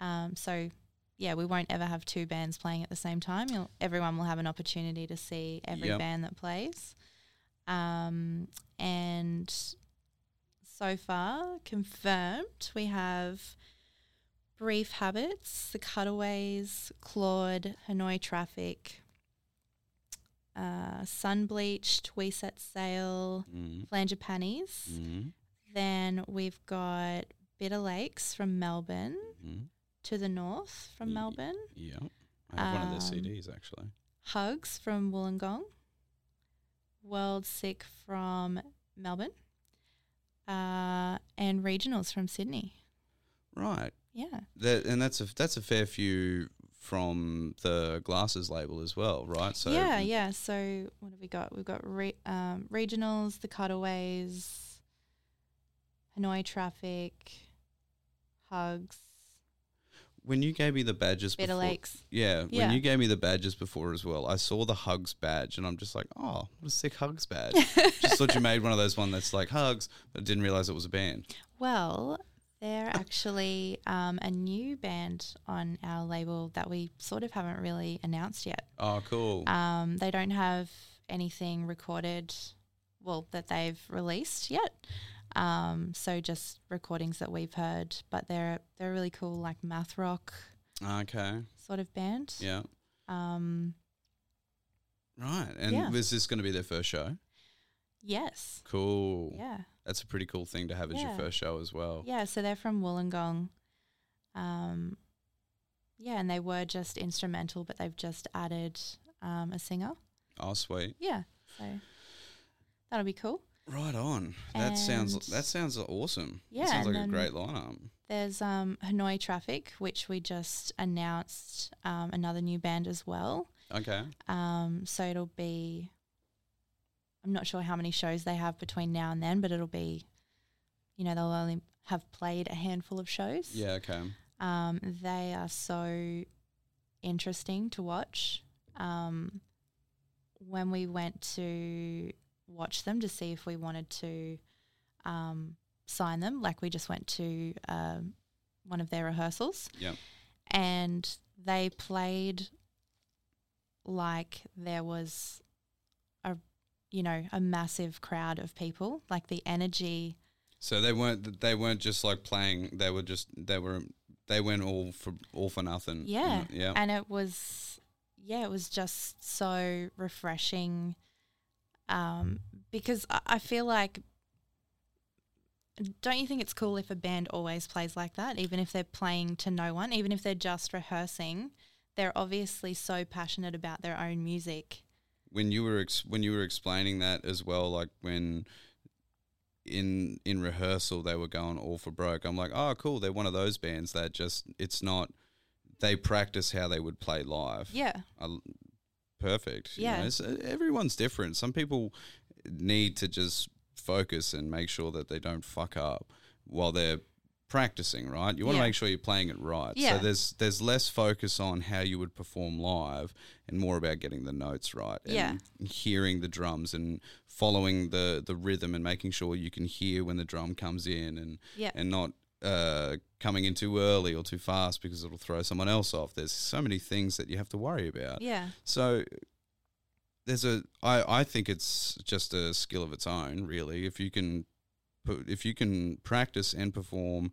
Um, so yeah, we won't ever have two bands playing at the same time. You'll, everyone will have an opportunity to see every Yep. band that plays. Um, and so far confirmed, we have Brief Habits, The Cutaways, Claude, Hanoi Traffic, uh, Sun Bleached, We Set Sail, mm, Flanger Pannies. mm, Then we've got Bitter Lakes from Melbourne, mm. To the North from Ye- Melbourne, Yeah, I have one of their Um, CDs actually. Hugs from Wollongong, World Sick from Melbourne, uh, and Regionals from Sydney. Right, Yeah. that, and that's a that's a fair few from the Glasses label as well, right? So yeah, yeah. So what have we got? We've got re- um, regionals, the cutaways, Hanoi traffic, hugs, When you gave me the badges Bitter before, Lakes. yeah, when you gave me the badges before as well, I saw the Hugs badge and I'm just like, oh, what a sick Hugs badge. just thought you made one of those one that's like Hugs, but didn't realize it was a band. Well, they're actually um, a new band on our label that we sort of haven't really announced yet. Oh, cool. Um, they don't have anything recorded, well, that they've released yet. Um, so just recordings that we've heard, but they're they're really cool, like math rock okay, sort of band. yeah, Um, right. And Yeah. was this going to be their first show? yes. Cool. Yeah. That's a pretty cool thing to have as your first show as well. Yeah. So they're from Wollongong. Um, yeah, and they were just instrumental, but they've just added um, a singer. Oh, sweet. Yeah. So that'll be cool. Right on. That sounds that sounds awesome. Yeah, That sounds like a great lineup. There's um, Hanoi Traffic, which we just announced um, another new band as well. Okay. Um, so it'll be, I'm not sure how many shows they have between now and then, but it'll be, you know, they'll only have played a handful of shows. Yeah. Okay. Um, they are so interesting to watch. Um, when we went to watch them to see if we wanted to um, sign them, like we just went to um, one of their rehearsals Yep. and they played like there was a you know a massive crowd of people like the energy So they weren't they weren't just like playing. They were just they were they went all for all for nothing. yeah? Yeah. and it was yeah it was just so refreshing um because I, feel like don't you think it's cool if a band always plays like that even if they're playing to no one even if they're just rehearsing they're obviously so passionate about their own music when you were ex- when you were explaining that as well, like when in in rehearsal they were going all for broke. I'm like, oh, cool. They're one of those bands that just it's not. They practice how they would play live. yeah I perfect. you Yeah. know, it's- uh, everyone's different. Some people need to just focus and make sure that they don't fuck up while they're practicing. Right? You want to Yeah. make sure you're playing it right. Yeah. So there's there's less focus on how you would perform live and more about getting the notes right. And Yeah. Hearing the drums and following the the rhythm and making sure you can hear when the drum comes in and yeah and not uh, coming in too early or too fast because it'll throw someone else off. There's so many things that you have to worry about. yeah So there's a I, I think it's just a skill of its own, really. If you can put if you can practice and perform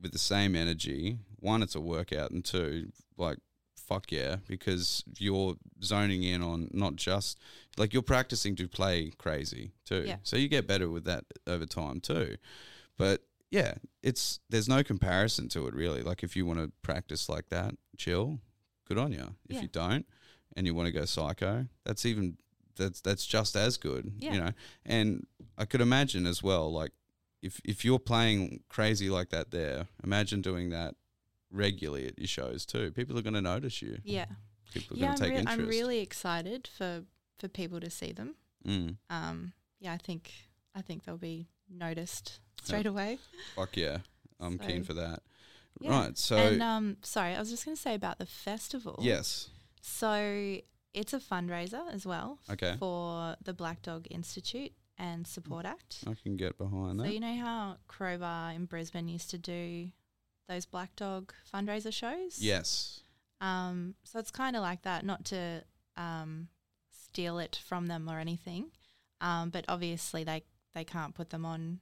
with the same energy, one, it's a workout, and two, like fuck yeah, because you're zoning in on not just like you're practicing to play crazy too. Yeah. So you get better with that over time too. But yeah, it's there's no comparison to it really. Like if you want to practice like that, chill, good on you. If Yeah. you don't and you want to go psycho, that's even that's that's just as good, Yeah. you know. And I could imagine as well, like if if you're playing crazy like that there, imagine doing that regularly at your shows too. People are going to notice you. yeah People are yeah going to take rea- interest. I'm really excited for for people to see them mm, um yeah i think i think they'll be noticed straight away fuck yeah, I'm keen for that. yeah. Right, so and um sorry i was just going to say about the festival yes, so it's a fundraiser as well Okay. for the black dog institute and support act I can get behind so that. So you know how crowbar in brisbane used to do those black dog fundraiser shows yes, Um, so it's kind of like that, not to um, steal it from them or anything, um, but obviously they they can't put them on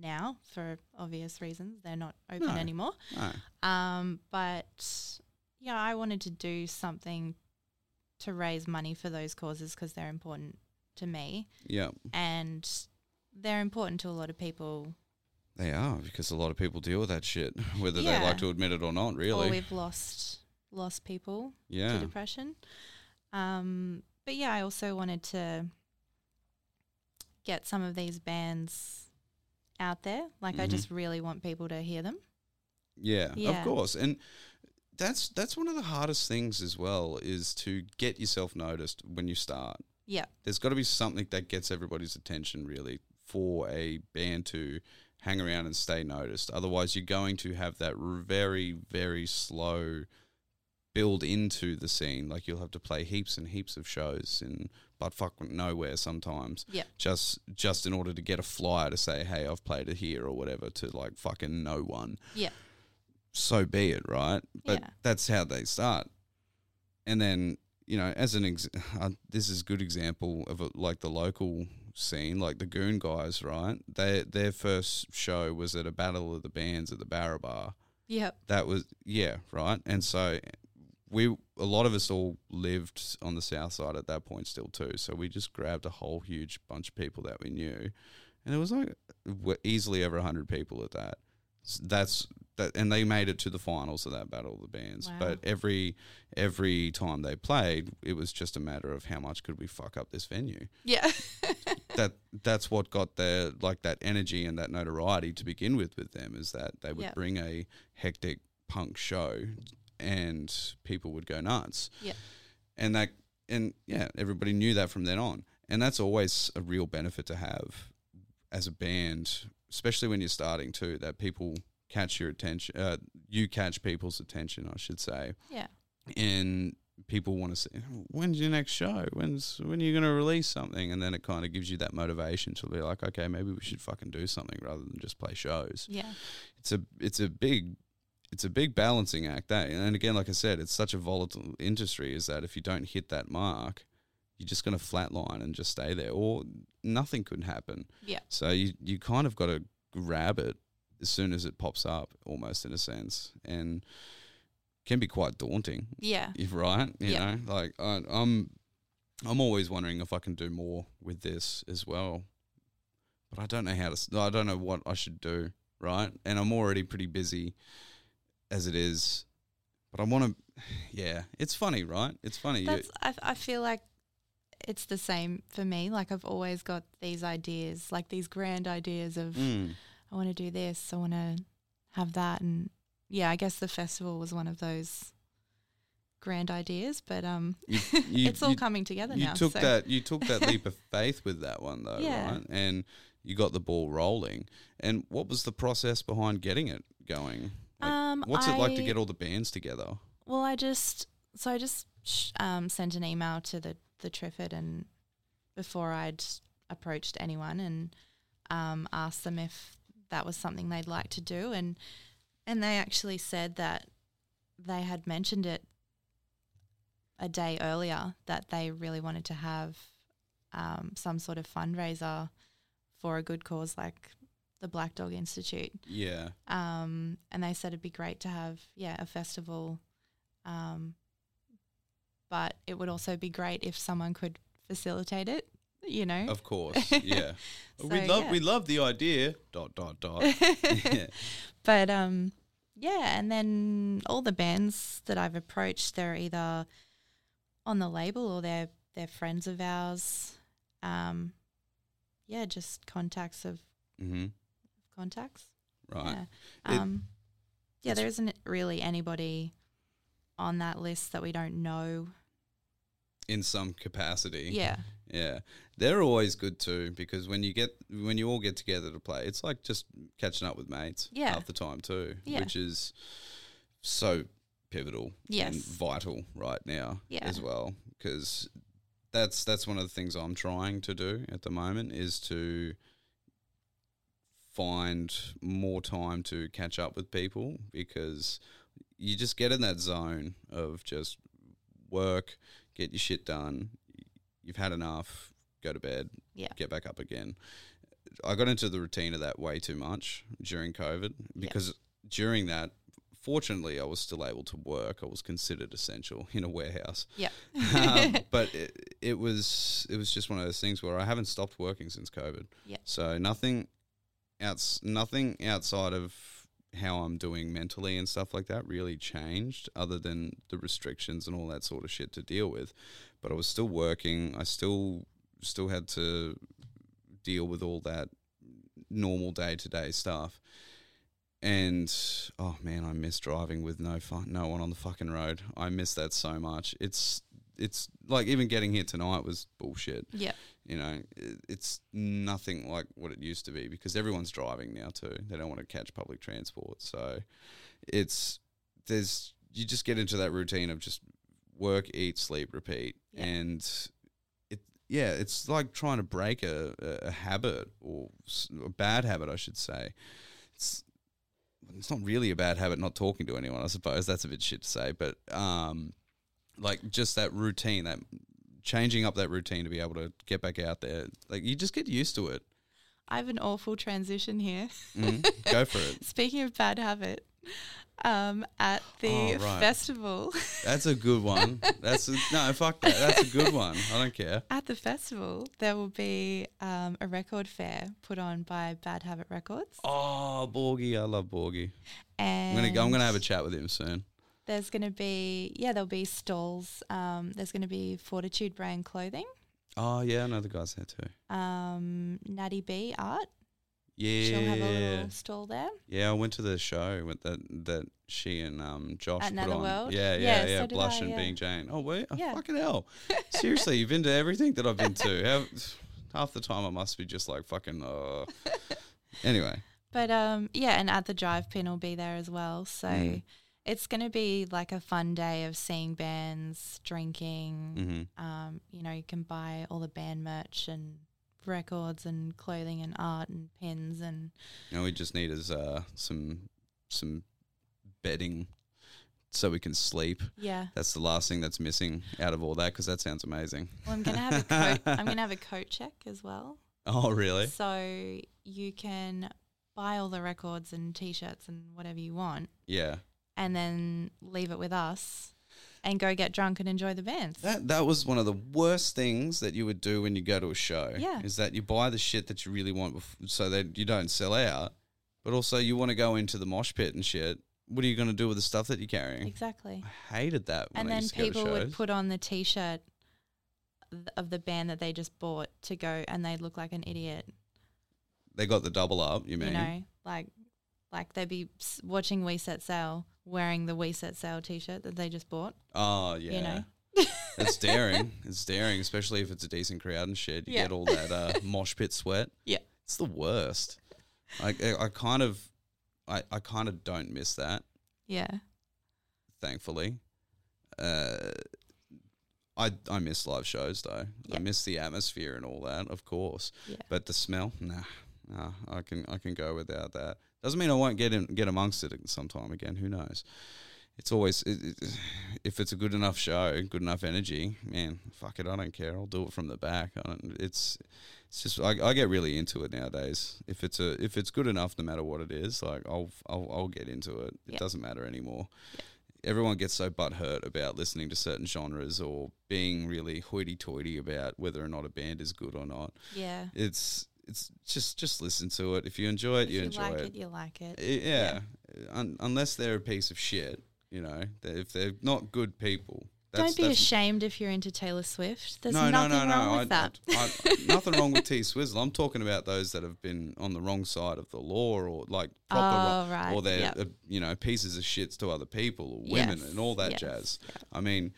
now for obvious reasons. They're not open No. anymore. no, Um, but yeah, I wanted to do something to raise money for those causes because they're important to me yeah, and they're important to a lot of people. they are because a lot of people deal with that shit, whether they like to admit it or not. Or Really, we've lost lost people to yeah, depression. Um, but yeah, I also wanted to get some of these bands out there. Like, I Mhm. just really want people to hear them. yeah, of course. And that's that's one of the hardest things as well is to get yourself noticed when you start. Yeah. There's got to be something that gets everybody's attention really for a band to hang around and stay noticed. Otherwise, you're going to have that very very slow build into the scene. Like you'll have to play heaps and heaps of shows in but fuck nowhere sometimes. Yeah. Just just in order to get a flyer to say, hey, I've played it here or whatever to like fucking no one Yeah. so be it, right? But Yeah. that's how they start. And then, you know, as an ex- uh, this is a good example of a, like the local scene, like the Goon guys, right? They their first show was at a battle of the bands at the Barra Bar. Yep. That was yeah, right. And so we a lot of us all lived on the south side at that point still too. So we just grabbed a whole huge bunch of people that we knew, and it was like easily over hundred people at that. S- That's that, and they made it to the finals of that battle of the bands. Wow. But every every time they played, it was just a matter of how much could we fuck up this venue. Yeah. that that's what got their like that energy and that notoriety to begin with with them is that they would Yep. bring a hectic punk show and people would go nuts. Yeah. And that and yeah, everybody knew that from then on. And that's always a real benefit to have as a band, especially when you're starting too, that people catch your attention uh, you catch people's attention, I should say yeah. and people want to say, when's your next show? When's when are you going to release something? And then it kind of gives you that motivation to be like, okay, maybe we should fucking do something rather than just play shows. Yeah. It's a it's a big it's a big balancing act. That and again, like I said, it's such a volatile industry. Is that if you don't hit that mark, you're just going to flatline and just stay there, or nothing could happen. Yeah. So you you kind of got to grab it as soon as it pops up, almost in a sense, and can be quite daunting Yeah. if right you Yeah. know like I, i'm i'm always wondering if i can do more with this as well but i don't know how to i don't know what i should do right and i'm already pretty busy as it is but i want to yeah it's funny right it's funny That's I, I feel like it's the same for me. Like I've always got these ideas, like these grand ideas of Mm, I want to do this, I want to have that, and yeah, I guess the festival was one of those grand ideas. But um, You- you- it's all you- coming together you now. took so. that you took that leap of faith with that one though Yeah. right and you got the ball rolling and what was the process behind getting it going Like, Um, what's it like to get all the bands together? Well, I just so I just sh- um, sent an email to the the Triffid and before I'd approached anyone and um, asked them if that was something they'd like to do and and they actually said that they had mentioned it a day earlier that they really wanted to have um, some sort of fundraiser for a good cause like the Black Dog Institute yeah um, and they said it'd be great to have yeah a festival, um, but it would also be great if someone could facilitate it. You know, Of course, yeah. we love yeah. we love the idea. Dot dot dot. yeah. but um, yeah, and then all the bands that I've approached, they're either on the label or they're they're friends of ours. Um, yeah, just contacts of hmm contacts. Right. Yeah. It- Um, yeah, there isn't really anybody on that list that we don't know. In some capacity. Yeah. Yeah. They're always good too because when you get when you all get together to play, it's like just catching up with mates Yeah. half the time too, Yeah. which is so pivotal Yes. and vital right now Yeah. as well because that's that's one of the things I'm trying to do at the moment is to find more time to catch up with people because you just get in that zone of just work, get your shit done. You've had enough, go to bed, Yeah. get back up again. I got into the routine of that way too much during COVID because during that, fortunately, I was still able to work. I was considered essential in a warehouse. Yeah. um, but it, it was it was just one of those things where I haven't stopped working since COVID. Yeah. So nothing outs nothing outside of how I'm doing mentally and stuff like that really changed, other than the restrictions and all that sort of shit to deal with. But I was still working. I still still had to deal with all that normal day to day stuff. and oh man, I miss driving with no fun, no one on the fucking road. I miss that so much. It's it's like even getting here tonight was bullshit. Yeah. You know, it's nothing like what it used to be because everyone's driving now too. They don't want to catch public transport, so it's there's you just get into that routine of just work, eat, sleep, repeat, Yeah. and it yeah, it's like trying to break a, a, a habit or a bad habit, I should say. It's it's not really a bad habit not talking to anyone, I suppose. That's a bit shit to say, but um, like just that routine, that changing up that routine to be able to get back out there, like you just get used to it. I have an awful transition here. Mhm. Go for it. Speaking of bad habit, um, at the Oh, right. festival, That's a good one. That's a, no fuck that. That's a good one. I don't care. at the festival, there will be um, a record fair put on by Bad Habit Records, Oh, Borgie, I love Borgie. And I'm gonna go, I'm gonna have a chat with him soon. There's going to be yeah, there'll be stalls. Um, there's going to be Fortitude brand clothing, Oh yeah, I know the guys there too. um, Natty B art. Yeah, She'll have a little stall there. yeah. I went to the show with that that she and um Josh At put on. Netherworld? Yeah, Yeah, yeah, yeah. so Blush I, and yeah. being Jane. Oh wait, oh, Yeah. fucking hell. Seriously, you've been to everything that I've been to. How, half the time I must be just like fucking. Uh. Anyway, But um, yeah, and at the drive pin will be there as well. So Mm. It's going to be like a fun day of seeing bands, drinking. hmm Um, you know, you can buy all the band merch and records and clothing and art and pins and and we just need is uh some some bedding so we can sleep. yeah. That's the last thing that's missing out of all that because that sounds amazing. Well, I'm gonna have a coat. I'm gonna have a coat check as well. Oh really? So you can buy all the records and t-shirts and whatever you want, Yeah. And then leave it with us, and go get drunk and enjoy the bands. That that was one of the worst things that you would do when you go to a show. Yeah. Is that you buy the shit that you really want so that you don't sell out, but also you want to go into the mosh pit and shit. What are you going to do with the stuff that you're carrying? exactly. I hated that. And then used to go to people would put on the t-shirt of the band that they just bought to go, and they'd look like an idiot. They got the double up. You mean? You know, like like they'd be watching We Set Sail wearing the We Set Sail t-shirt that they just bought. Oh yeah. You know. it's daring. It's daring, especially if it's a decent crowd and shit. You Yeah. get all that uh, mosh pit sweat. Yeah. It's the worst. I, I, I kind of, I, I kind of don't miss that. Yeah. Thankfully, uh, I I miss live shows though. I miss the atmosphere and all that, of course. Yeah. But the smell, nah, nah. I can I can go without that. Doesn't mean I won't get in, get amongst it sometime again. Who knows? It's always it, it, if it's a good enough show, good enough energy, man. Fuck it, I don't care. I'll do it from the back. I don't, it's it's just I, I get really into it nowadays. If it's a if it's good enough, no matter what it is, like I'll I'll, I'll get into it. It Yeah. doesn't matter anymore. Everyone gets so butthurt about listening to certain genres or being really hoity-toity about whether or not a band is good or not. Yeah. It's it's just just listen to it. If you enjoy it, If you, you enjoy like it. it, you like it. I- yeah, Un- unless they're a piece of shit, you know. They- If they're not good people, that's, Don't be ashamed if you're into Taylor Swift. There's no, nothing no, no, wrong with that. I, I, nothing wrong with T Swizzle. I'm talking about those that have been on the wrong side of the law, or like proper, Oh, right. or they're Yep. uh, you know pieces of shits to other people or women Yes, and all that yes, jazz. yeah. I mean,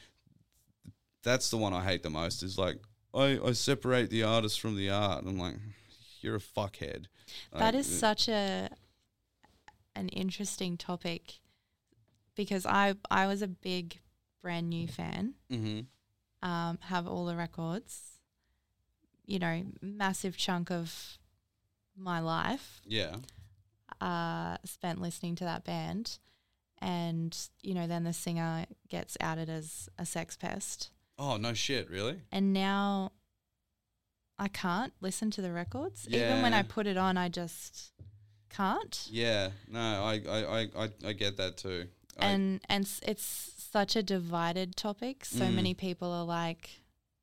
that's the one I hate the most. Is like I, I separate the artist from the art. I'm like, you're a fuckhead. That Like, is such a an interesting topic because I I was a big brand new fan. mhm. Um, have all the records. You know, massive chunk of my life Yeah. uh, spent listening to that band, and you know, then the singer gets outed as a sex pest, Oh no shit, really? and now I can't listen to the records. Even when I put it on, I just can't. Yeah, no, I I, I, I, I get that too. I, and and it's such a divided topic. So Mm. many people are like,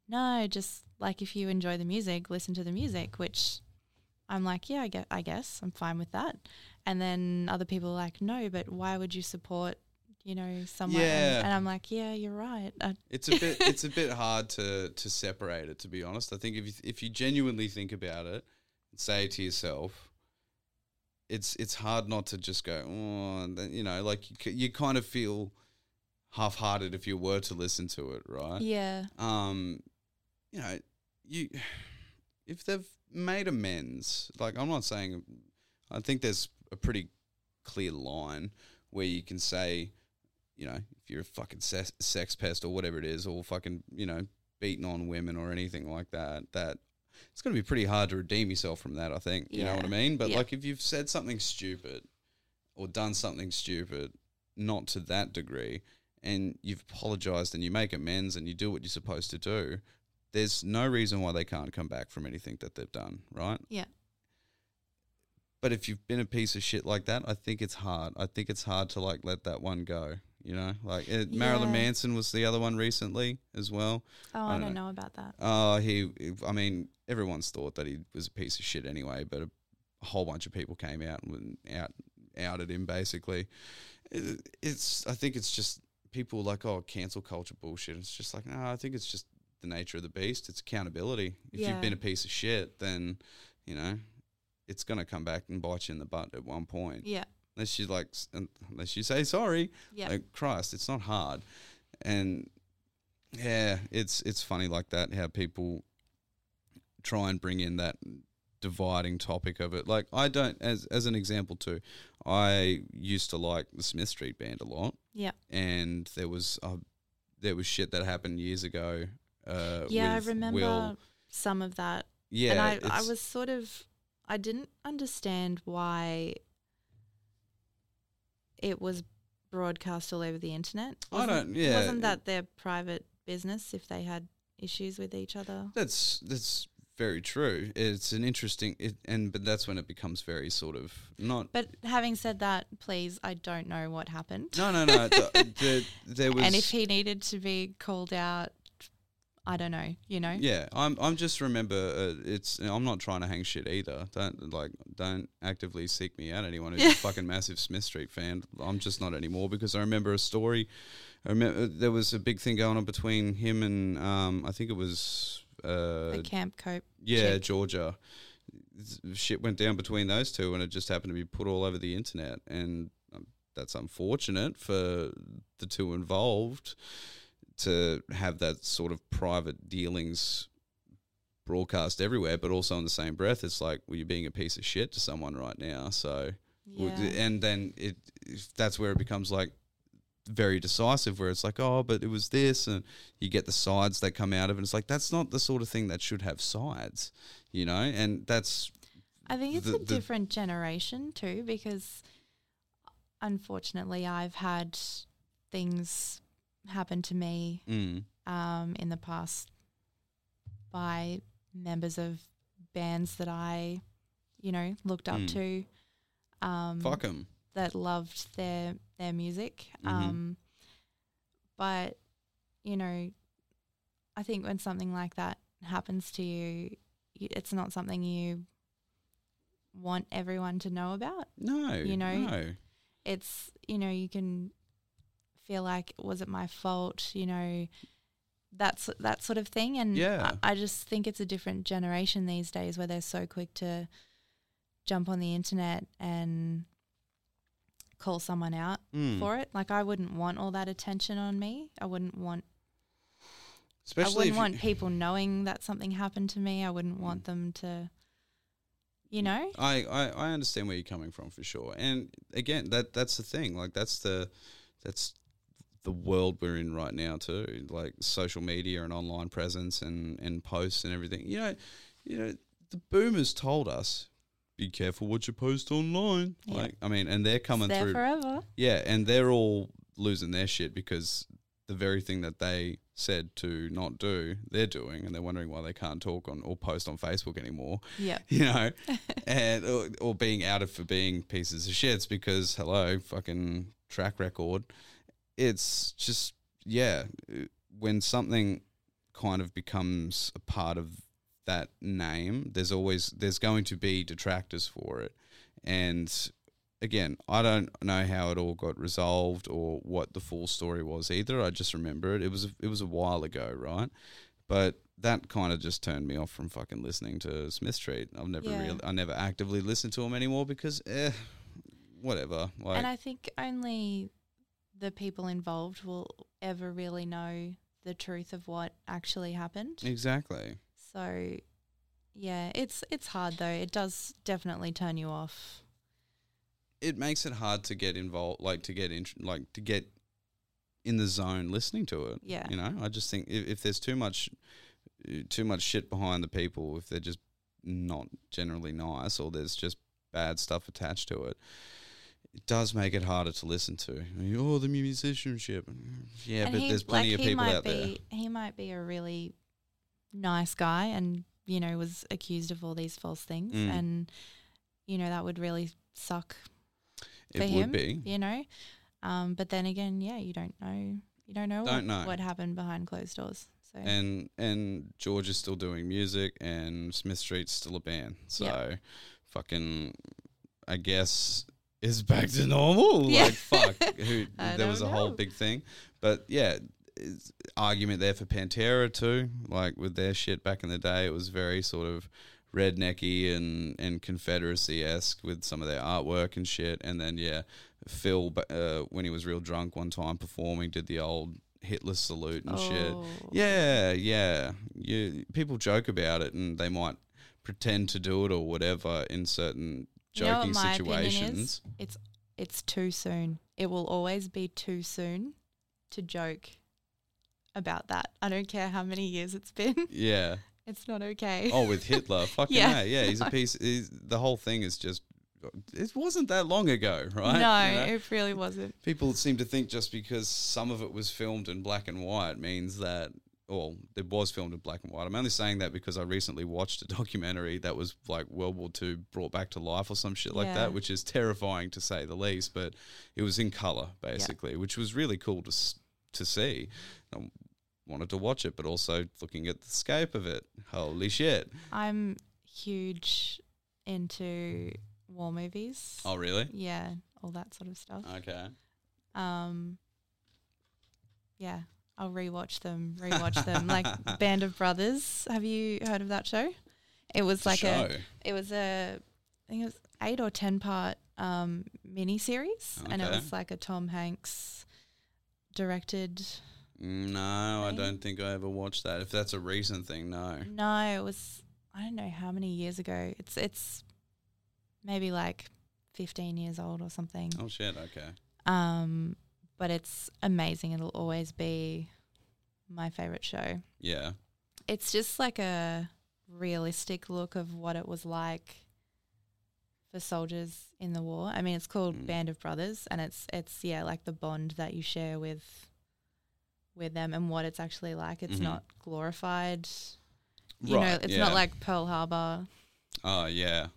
no, just like if you enjoy the music, listen to the music. Which I'm like, yeah, I get, I guess I'm fine with that. And then other people are like, no, but why would you support, you know, somewhere. Yeah. And, and I'm like, yeah, you're right. Uh, it's a bit it's a bit hard to to separate it. To be honest, I think if you if you genuinely think about it, and say to yourself, it's it's hard not to just go, oh, and then, you know, like you, c- you kind of feel half-hearted if you were to listen to it, right? Yeah. um, you know, you if they've made amends, like I'm not saying, I think there's a pretty clear line where you can say, you know, if you're a fucking sex, sex pest or whatever it is, or fucking, you know, beating on women or anything like that, that it's going to be pretty hard to redeem yourself from that. I think, you know what I mean. But Yeah. like, if you've said something stupid or done something stupid, not to that degree, and you've apologized and you make amends and you do what you're supposed to do, there's no reason why they can't come back from anything that they've done, right? Yeah. But if you've been a piece of shit like that, I think it's hard. I think it's hard to like let that one go. You know, like uh, Marilyn Manson was the other one recently as well. Oh, I I don't don't, know. know. about that. Uh, he, I mean, everyone's thought that he was a piece of shit anyway, but a, whole bunch of people came out and out outed him basically. It, it's, I think it's just people like oh cancel culture bullshit. It's just like no, I think it's just the nature of the beast. It's accountability. If you've been a piece of shit, then you know it's gonna come back and bite you in the butt at one point. Yeah. Unless you like, unless you say sorry. Yeah. Like Christ, it's not hard, and yeah, it's it's funny like that how people try and bring in that dividing topic of it. Like I don't, as as an example too, I used to like the Smith Street Band a lot, yeah. and there was uh, there was shit that happened years ago. Uh, Yeah, I remember Will. some of that. Yeah, and I, I was sort of, I didn't understand why it was broadcast all over the internet. I Wasn't- don't- yeah. Wasn't that their private business if they had issues with each other? That's that's very true. It's an interesting, it, and but that's when it becomes very sort of not. But having said that, please, I don't know what happened. No, no, no. the, the, there was, and if he needed to be called out, I don't know, you know? yeah, I'm. I'm just remember. Uh, it's. I'm not trying to hang shit either. Don't like. Don't actively seek me out. Anyone who's a fucking massive Smith Street fan. I'm just not anymore because I remember a story. I remember there was a big thing going on between him and um. I think it was uh. the Camp Cope. Yeah, chick. Georgia. Shit went down between those two, and it just happened to be put all over the internet, and um, that's unfortunate for the two involved to have that sort of private dealings broadcast everywhere. But also in the same breath, it's like, well, you're being a piece of shit to someone right now. So, Yeah. and then it that's where it becomes like very decisive where it's like oh but it was this and you get the sides that come out of it it's like that's not the sort of thing that should have sides you know and that's I think it's the- a different generation too, because unfortunately, I've had things happen to me mm, um, in the past by members of bands that I, you know, looked up Mm. to. Um, fuck 'em. that loved their their music. Mhm. Um, but you know, I think when something like that happens to you, it's not something you want everyone to know about. no you know, no It's you know you can feel like it was it my fault? You know. That's that sort of thing, and Yeah. I, I just think it's a different generation these days where they're so quick to jump on the internet and call someone out Mm. for it. Like I wouldn't want all that attention on me. I wouldn't want especially I wouldn't want people knowing that something happened to me. I wouldn't want them to you know? I, I, I understand where you're coming from for sure. And again, that that's the thing. Like that's the that's the world we're in right now too. Like social media and online presence and, and posts and everything. You know, you know, the boomers told us, be careful what you post online. Yeah. Like I mean, and they're coming through forever. Yeah, and they're all losing their shit because the very thing that they said to not do, they're doing, and they're wondering why they can't talk on or post on Facebook anymore Yeah. you know, and or, or being outed for being pieces of shits because hello, fucking track record. It's just yeah, when something kind of becomes a part of that name, there's always there's going to be detractors for it, and again, I don't know how it all got resolved or what the full story was either. I just remember it. It was it was a while ago, right? But that kind of just turned me off from fucking listening to Smith Street. I've never Yeah. really, I never actively listened to him anymore because, eh, whatever. Like, and I think only the people involved will ever really know the truth of what actually happened. exactly. So, yeah, it's it's hard though. It does definitely turn you off. It makes it hard to get involved, like to get in, like to get in the zone listening to it. Yeah. You know, I just think if, if there's too much, too much shit behind the people, if they're just not generally nice or there's just bad stuff attached to it, it does make it harder to listen to. Oh, the musicianship. Yeah, And but he- there's plenty like, of people out there. be, He might be a really nice guy, and you know was accused of all these false things, Mm. and you know that would really suck It for would him. be. You know, um, but then again, yeah, you don't know. You don't know, Don't what, know. what happened behind closed doors. So and and George is still doing music, and Smith Street's still a band. So, Yeah. fucking, I guess is back to normal. Yeah. Like fuck, who there was a don't whole big thing, but yeah. Argument there for Pantera too, like with their shit back in the day, it was very sort of rednecky and and Confederacy esque with some of their artwork and shit. And then yeah, Phil, uh, when he was real drunk one time performing, did the old Hitler salute and shit. Oh. Yeah, yeah. You people joke about it and they might pretend to do it or whatever in certain You know what joking my opinion is? situations. It's it's too soon. It will always be too soon to joke about that. I don't care how many years it's been. Yeah. It's not okay. Oh, with Hitler, fucking Yeah. yeah, yeah. He's a piece. He's, the whole thing is just. It wasn't that long ago, right? no, You know? it really wasn't. people seem to think just because some of it was filmed in black and white means that well it was filmed in black and white. I'm only saying that because i recently watched a documentary that was like world war ii brought back to life or some shit like Yeah. that which is terrifying to say the least but it was in color basically which was really cool to to see. I wanted to watch it but also looking at the scope of it. Holy shit. I'm huge into war movies. oh really? Yeah, all that sort of stuff. okay. Um, yeah, I'll rewatch them, rewatch them. Like Band of Brothers. Have you heard of that show? It was like Show. a, it was a, I think it was eight or ten part um mini series, and it was like a Tom Hanks directed. no i don't think i ever watched that if that's a recent thing no No, it was I don't know how many years ago. It's it's maybe like fifteen years old or something. oh shit okay Um, but it's amazing. It'll always be my favorite show. yeah It's just like a realistic look of what it was like for soldiers in the war. I mean, it's called Mm. Band of Brothers, and it's it's yeah, like the bond that you share with with them and what it's actually like. It's Mhm. not glorified. You know, it's yeah. not like Pearl Harbor. Oh yeah,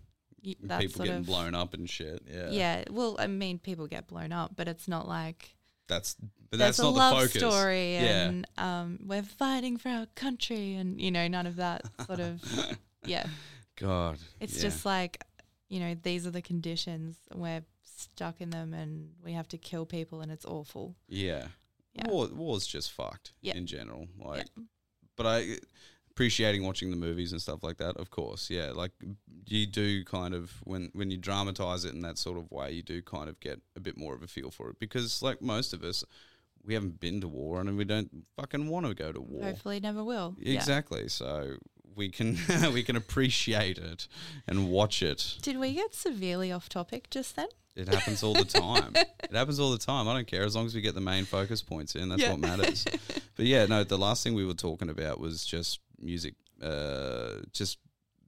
y- That people getting of, blown up and shit. Yeah, Yeah, well, I mean, people get blown up, but it's not like That's but that's a not love the focus. story Yeah. and um, we're fighting for our country and you know none of that sort of yeah God, it's yeah. just like you know these are the conditions we're stuck in them and we have to kill people and it's awful yeah. Yeah. War war's just fucked Yeah. in general. Like, but I appreciating watching the movies and stuff like that. Of course, yeah. Like you do kind of when when you dramatize it in that sort of way, you do kind of get a bit more of a feel for it because, like most of us, we haven't been to war and we don't fucking want to go to war. hopefully never will Yeah. Exactly. So we can we can appreciate it and watch it. did we get severely off topic just then It happens all the time. it happens all the time. I don't care as long as we get the main focus points in. That's Yeah. what matters. but yeah, no. The last thing we were talking about was just music, uh, just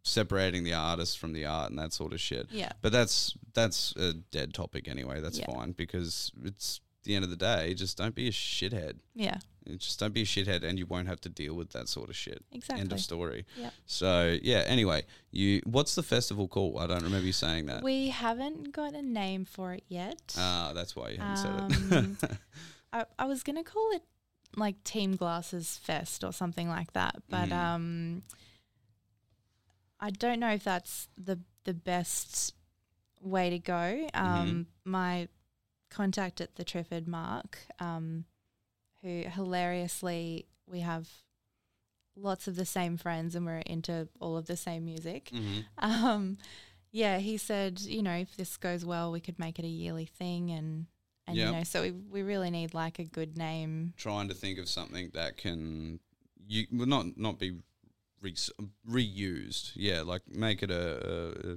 separating the artist from the art and that sort of shit. yeah But that's that's a dead topic anyway. That's Yeah. fine because it's the end of the day. Just don't be a shithead. yeah Just don't be a shithead, and you won't have to deal with that sort of shit. exactly End of story. Yeah. So yeah. Anyway, you what's the festival called? I don't remember you saying that. we haven't got a name for it yet Ah, that's why you haven't said Um, it. I, I was gonna call it like Team Glasses Fest or something like that, but Mm. um, I don't know if that's the the best way to go. Um, My contact at the Triffid Mark, um, who hilariously we have lots of the same friends and we're into all of the same music. Mm-hmm. Um, yeah, he said, you know, if this goes well, we could make it a yearly thing, and and Yep. you know, so we we really need like a good name. Trying to think of something that can you well not not be re- reused. Yeah, like make it a, a,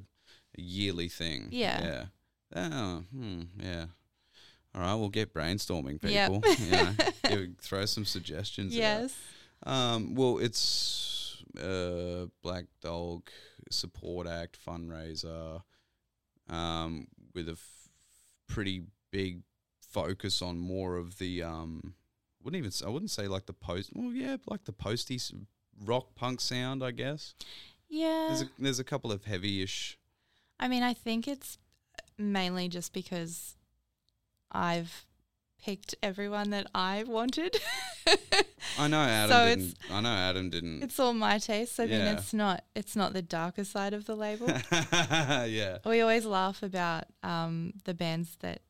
a yearly thing. Yeah. Yeah. Oh, hmm, yeah. All right, we'll get brainstorming, Yep. people. you know, give, throw some suggestions. out. Yes. Um, well, it's uh, Black Dog Support Act fundraiser um, with a f- pretty big focus on more of the um, wouldn't even I wouldn't say like the post. Well, yeah, like the posty rock punk sound, I guess. Yeah. There's a, there's a couple of heavy-ish. I mean, I think it's mainly just because I've picked everyone that I wanted. I know Adam So didn't. it's- I know Adam didn't. it's all my taste. I mean, it's not it's not the darker side of the label. yeah. we always laugh about um, the bands that,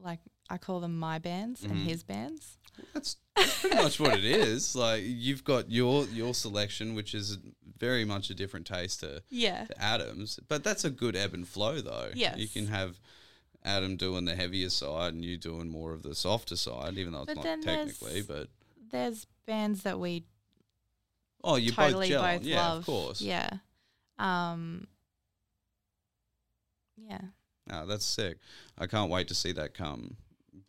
like, I call them my bands and Mhm. his bands. That's, pretty much what it is. Like you've got your your selection, which is very much a different taste to, Yeah. to Adam's, but that's a good ebb and flow, though. Yeah, you can have Adam doing the heavier side and you doing more of the softer side, even though it's not there's- technically. But There's bands that we oh, you totally both both yeah, love. of course. Yeah. Um. Yeah. No, that's sick. I can't wait to see that come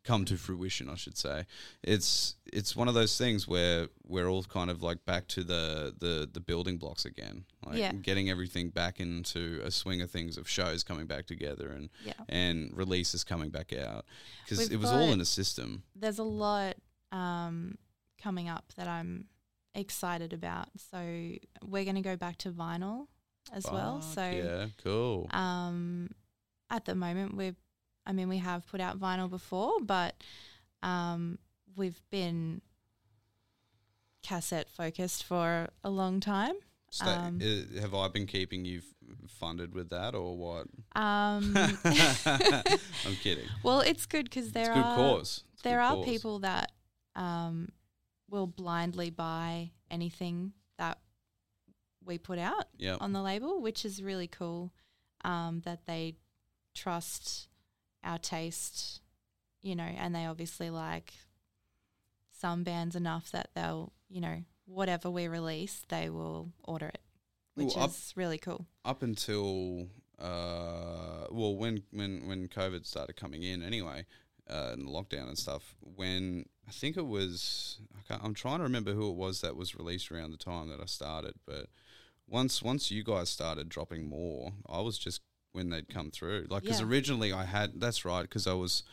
come to fruition, I should say. It's it's one of those things where we're all kind of like back to the the, the building blocks again. Like Yeah. getting everything back into a swing of things of shows coming back together and Yeah. and releases coming back out because it was all in a system. There's a lot um, coming up that I'm excited about. So we're going to go back to vinyl as well. So yeah, cool. um, at the moment, we've, I mean, we have put out vinyl before, but um, we've been cassette focused for a long time. Um, uh, have I been keeping you f- funded with that or what? Um, I'm kidding. well, it's good because there good are cause. There are cause. people that um, will blindly buy anything that we put out Yeah. on the label, which is really cool. Um, that they trust our taste, you know, and they obviously like some bands enough that they'll, you know, whatever we release, they will order it, which Well, up- is really cool. up until uh, well, when when when COVID started coming in, anyway, uh, and the lockdown and stuff. When I think it was, I can't, I'm trying to remember who it was that was released around the time that I started. But once once you guys started dropping more, I was just when they'd come through. Like because Yeah. originally I had that's right because I was.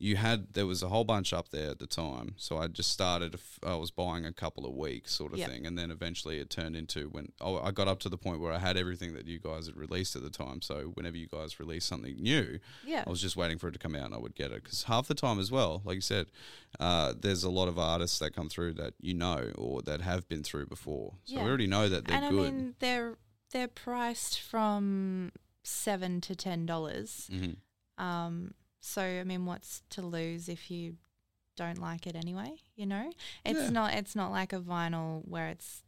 You had there was a whole bunch up there at the time, so I just started. I was buying a couple of weeks, sort of Yep. thing, and then eventually it turned into when oh, I got up to the point where I had everything that you guys had released at the time. So whenever you guys released something new, Yeah. I was just waiting for it to come out and I would get it. Because half the time as well, like you said, uh, there's a lot of artists that come through that you know or that have been through before. So Yeah. we already know that they're and good. I mean, they're they're priced from seven to ten dollars. hmm Um, so I mean, what's to lose if you don't like it anyway? You know, it's Yeah. not it's not like a vinyl where it's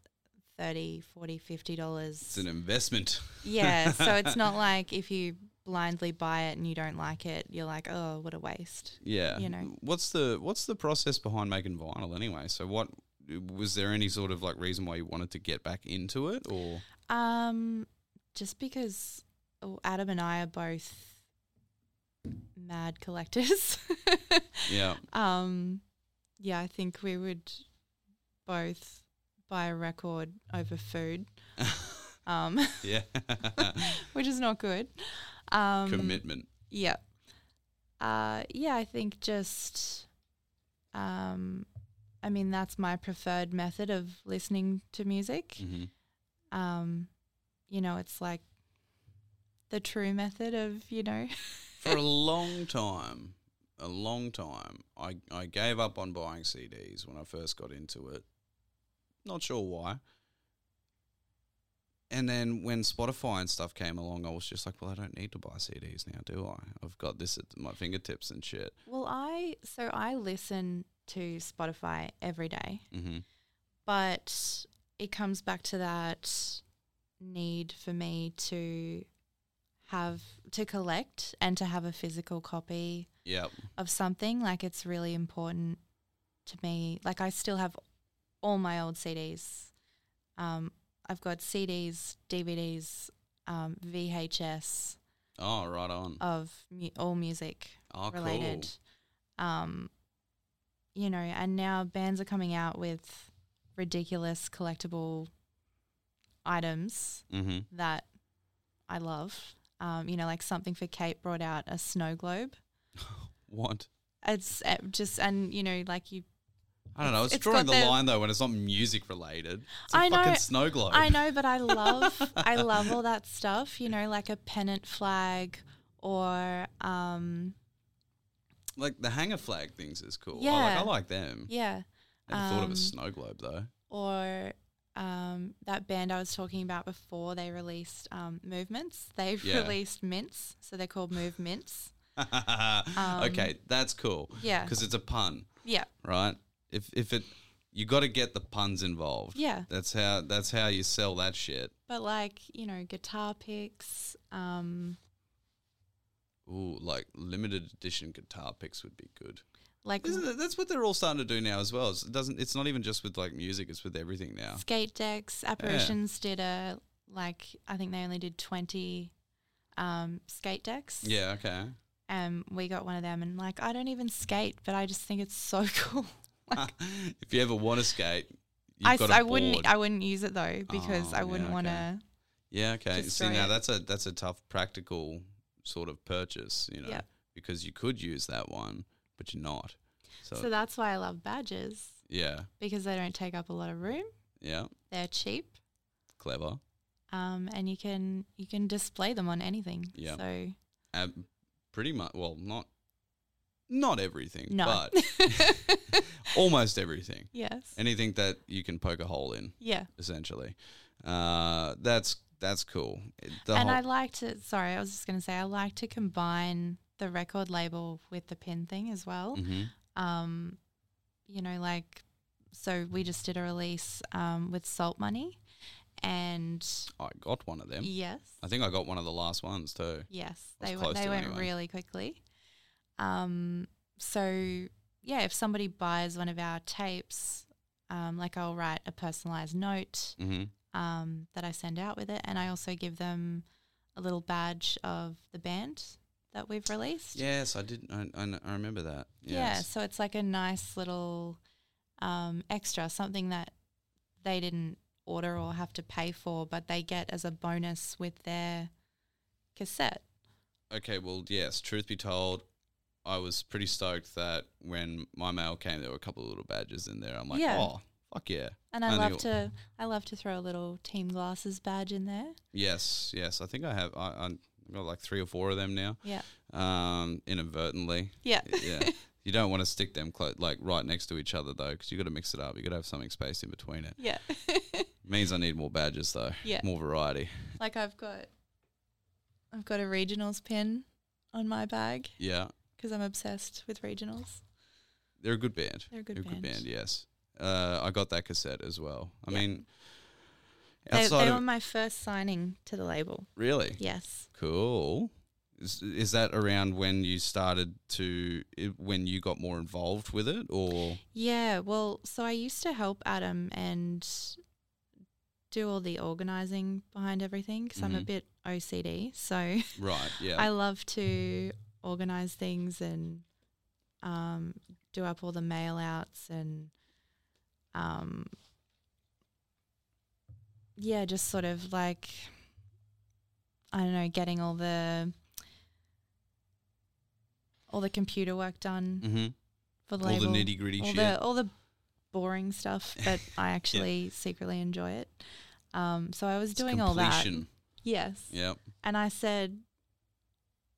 30 40 50 dollars It's an investment. yeah so it's not like if you blindly buy it and you don't like it you're like oh what a waste Yeah. You know. What's the what's the process behind making vinyl anyway? So what was there any sort of like reason why you wanted to get back into it or um just because oh, adam and i are both mad collectors yeah. Um, yeah, I think we would both buy a record over food, um, yeah. which is not good. Um, Commitment. Yeah. Uh, yeah, I think just, um, I mean, that's my preferred method of listening to music. hmm Um, you know, it's like the true method of, you know, For a long time, a long time, I, I gave up on buying CDs when I first got into it. Not sure why. And then when Spotify and stuff came along, I was just like, well, I don't need to buy CDs now, do I? I've got this at my fingertips and shit. well, I, so I listen to Spotify every day. hmm but it comes back to that need for me to have to collect and to have a physical copy Yep. of something. Like it's really important to me. Like I still have all my old CDs. Um, I've got CDs, DVDs, um, VHS Oh, right on. of mu- all music oh, related. Um, you know, and now bands are coming out with ridiculous collectible items. Mm-hmm. that I love. Um, you know, like something for Kate brought out a snow globe. What? It's uh, just, and you know, like you, I don't know. It's, It's drawing the the- line though when it's not music related. It's a I know- fucking snow globe. I know, but I love, I love all that stuff. You know, like a pennant flag or, um, Like the hanger flag things is cool. I like, I like them. yeah, I never thought of um, a snow globe though. or um, that band I was talking about before, they released um, movements. They've Yeah. released mints, so they're called move mints. okay, that's cool. um, Yeah. Because it's a pun, Yeah, right? If if it you got to get the puns involved. yeah. That's how that's how you sell that shit. But like you know, guitar picks. Um, Ooh, like limited edition guitar picks would be good. Like Isn't it? That's what they're all starting to do now as well. It's- It doesn't. It's not even just with like music. It's with everything now. skate decks. Apparitions did a like I think they only did twenty um, skate decks. Yeah. Okay. and we got one of them. And like I don't even skate, but I just think it's so cool. like if you ever want to skate, you've I, got a I wouldn't board. I wouldn't use it though because Oh, I wouldn't yeah, want to. Yeah, okay. See destroy now it. that's a that's a tough practical sort of purchase, you know, Yep. because you could use that one, but you're not. So, So that's why I love badges yeah, because they don't take up a lot of room. yeah, They're cheap, clever. um, and you can you can display them on anything. Yeah. So Um, pretty much. Well, not not everything, no. but almost everything. yes. Anything that you can poke a hole in, Yeah. essentially. Uh, that's that's cool. The and I like to. Sorry, I was just going to say I like to combine the record label with the pin thing as well. Mhm. um, you know, like, so we just did a release um, with Salt Money, and I got one of them. yes, I think I got one of the last ones too. yes, they went, they went anyway. really quickly. Um, so yeah, if somebody buys one of our tapes, um, like I'll write a personalized note hmm um, that I send out with it, and I also give them a little badge of the band that we've released. Yes, I did. I, I, I remember that. Yeah, so it's like a nice little um, extra, something that they didn't order or have to pay for, but they get as a bonus with their cassette. Okay, well, yes. Truth be told, I was pretty stoked that when my mail came, there were a couple of little badges in there. I'm like, Yeah. oh, fuck yeah. And I Only- love to, I love to throw a little Team Glasses badge in there. Yes, yes. I think I have. I, got like three or four of them now. Yeah, Um, inadvertently. yeah, yeah. You don't want to stick them clo- like right next to each other though, because you got to mix it up. You got to have something spaced in between it. yeah. Means I need more badges though. Yeah. More variety. like I've got, I've got a regionals pin on my bag Yeah. because I'm obsessed with regionals. They're a good band. They're a good They're a good band. band. Yes. Uh, I got that cassette as well. I Yeah. mean, They, outside they of were my first signing to the label. really Yes. cool. Is, is that around when you started to i- when you got more involved with it, or Yeah, well, so I used to help Adam and do all the organizing behind everything because I'm a Mhm. bit OCD. So right? Yeah. I love to organize things and um, do up all the mail outs and um, yeah, just sort of like I don't know, getting all the all the computer work done mm-hmm. for the All the nitty gritty all shit. the all the boring stuff, but I actually secretly enjoy it. Um, so I was It's doing all that. Yes. Yep. And I said,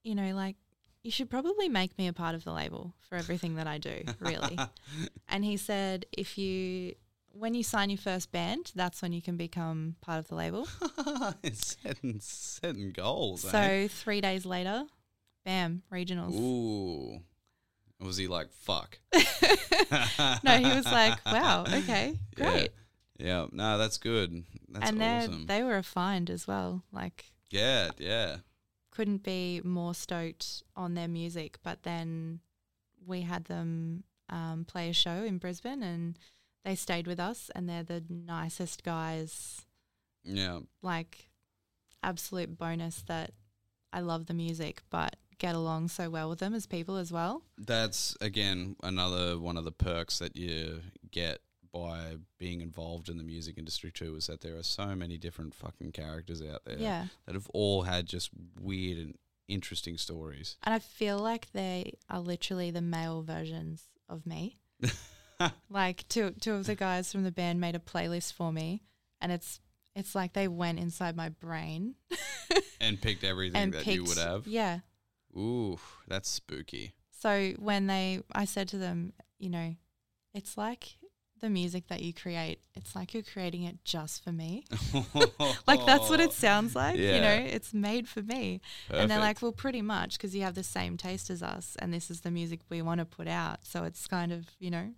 you know, like you should probably make me a part of the label for everything that I do, really. and he said, if you when you sign your first band, that's when you can become part of the label. it's setting setting goals. eh? So three days later, bam, regionals. Ooh. Was he like fuck? no, he was like, wow, okay, great. Yeah, no, that's good. That's and they awesome. they were a find as well. Like yeah, yeah. couldn't be more stoked on their music. But then we had them um, play a show in Brisbane, and they stayed with us, and they're the nicest guys. Yeah. Like absolute bonus that I love the music, but get along so well with them as people as well. That's again another one of the perks that you get by being involved in the music industry too is that there are so many different fucking characters out there Yeah. that have all had just weird and interesting stories. And I feel like they are literally the male versions of me. like two two of the guys from the band made a playlist for me and it's it's like they went inside my brain and picked everything and that picked you would have. Yeah. Ooh, that's spooky. So when they I said to them, you know, it's like the music that you create, it's like you're creating it just for me. like that's what it sounds like, you know, it's made for me. And they're like, well, pretty much because you have the same taste as us, and this is the music we want to put out. So it's kind of, you know,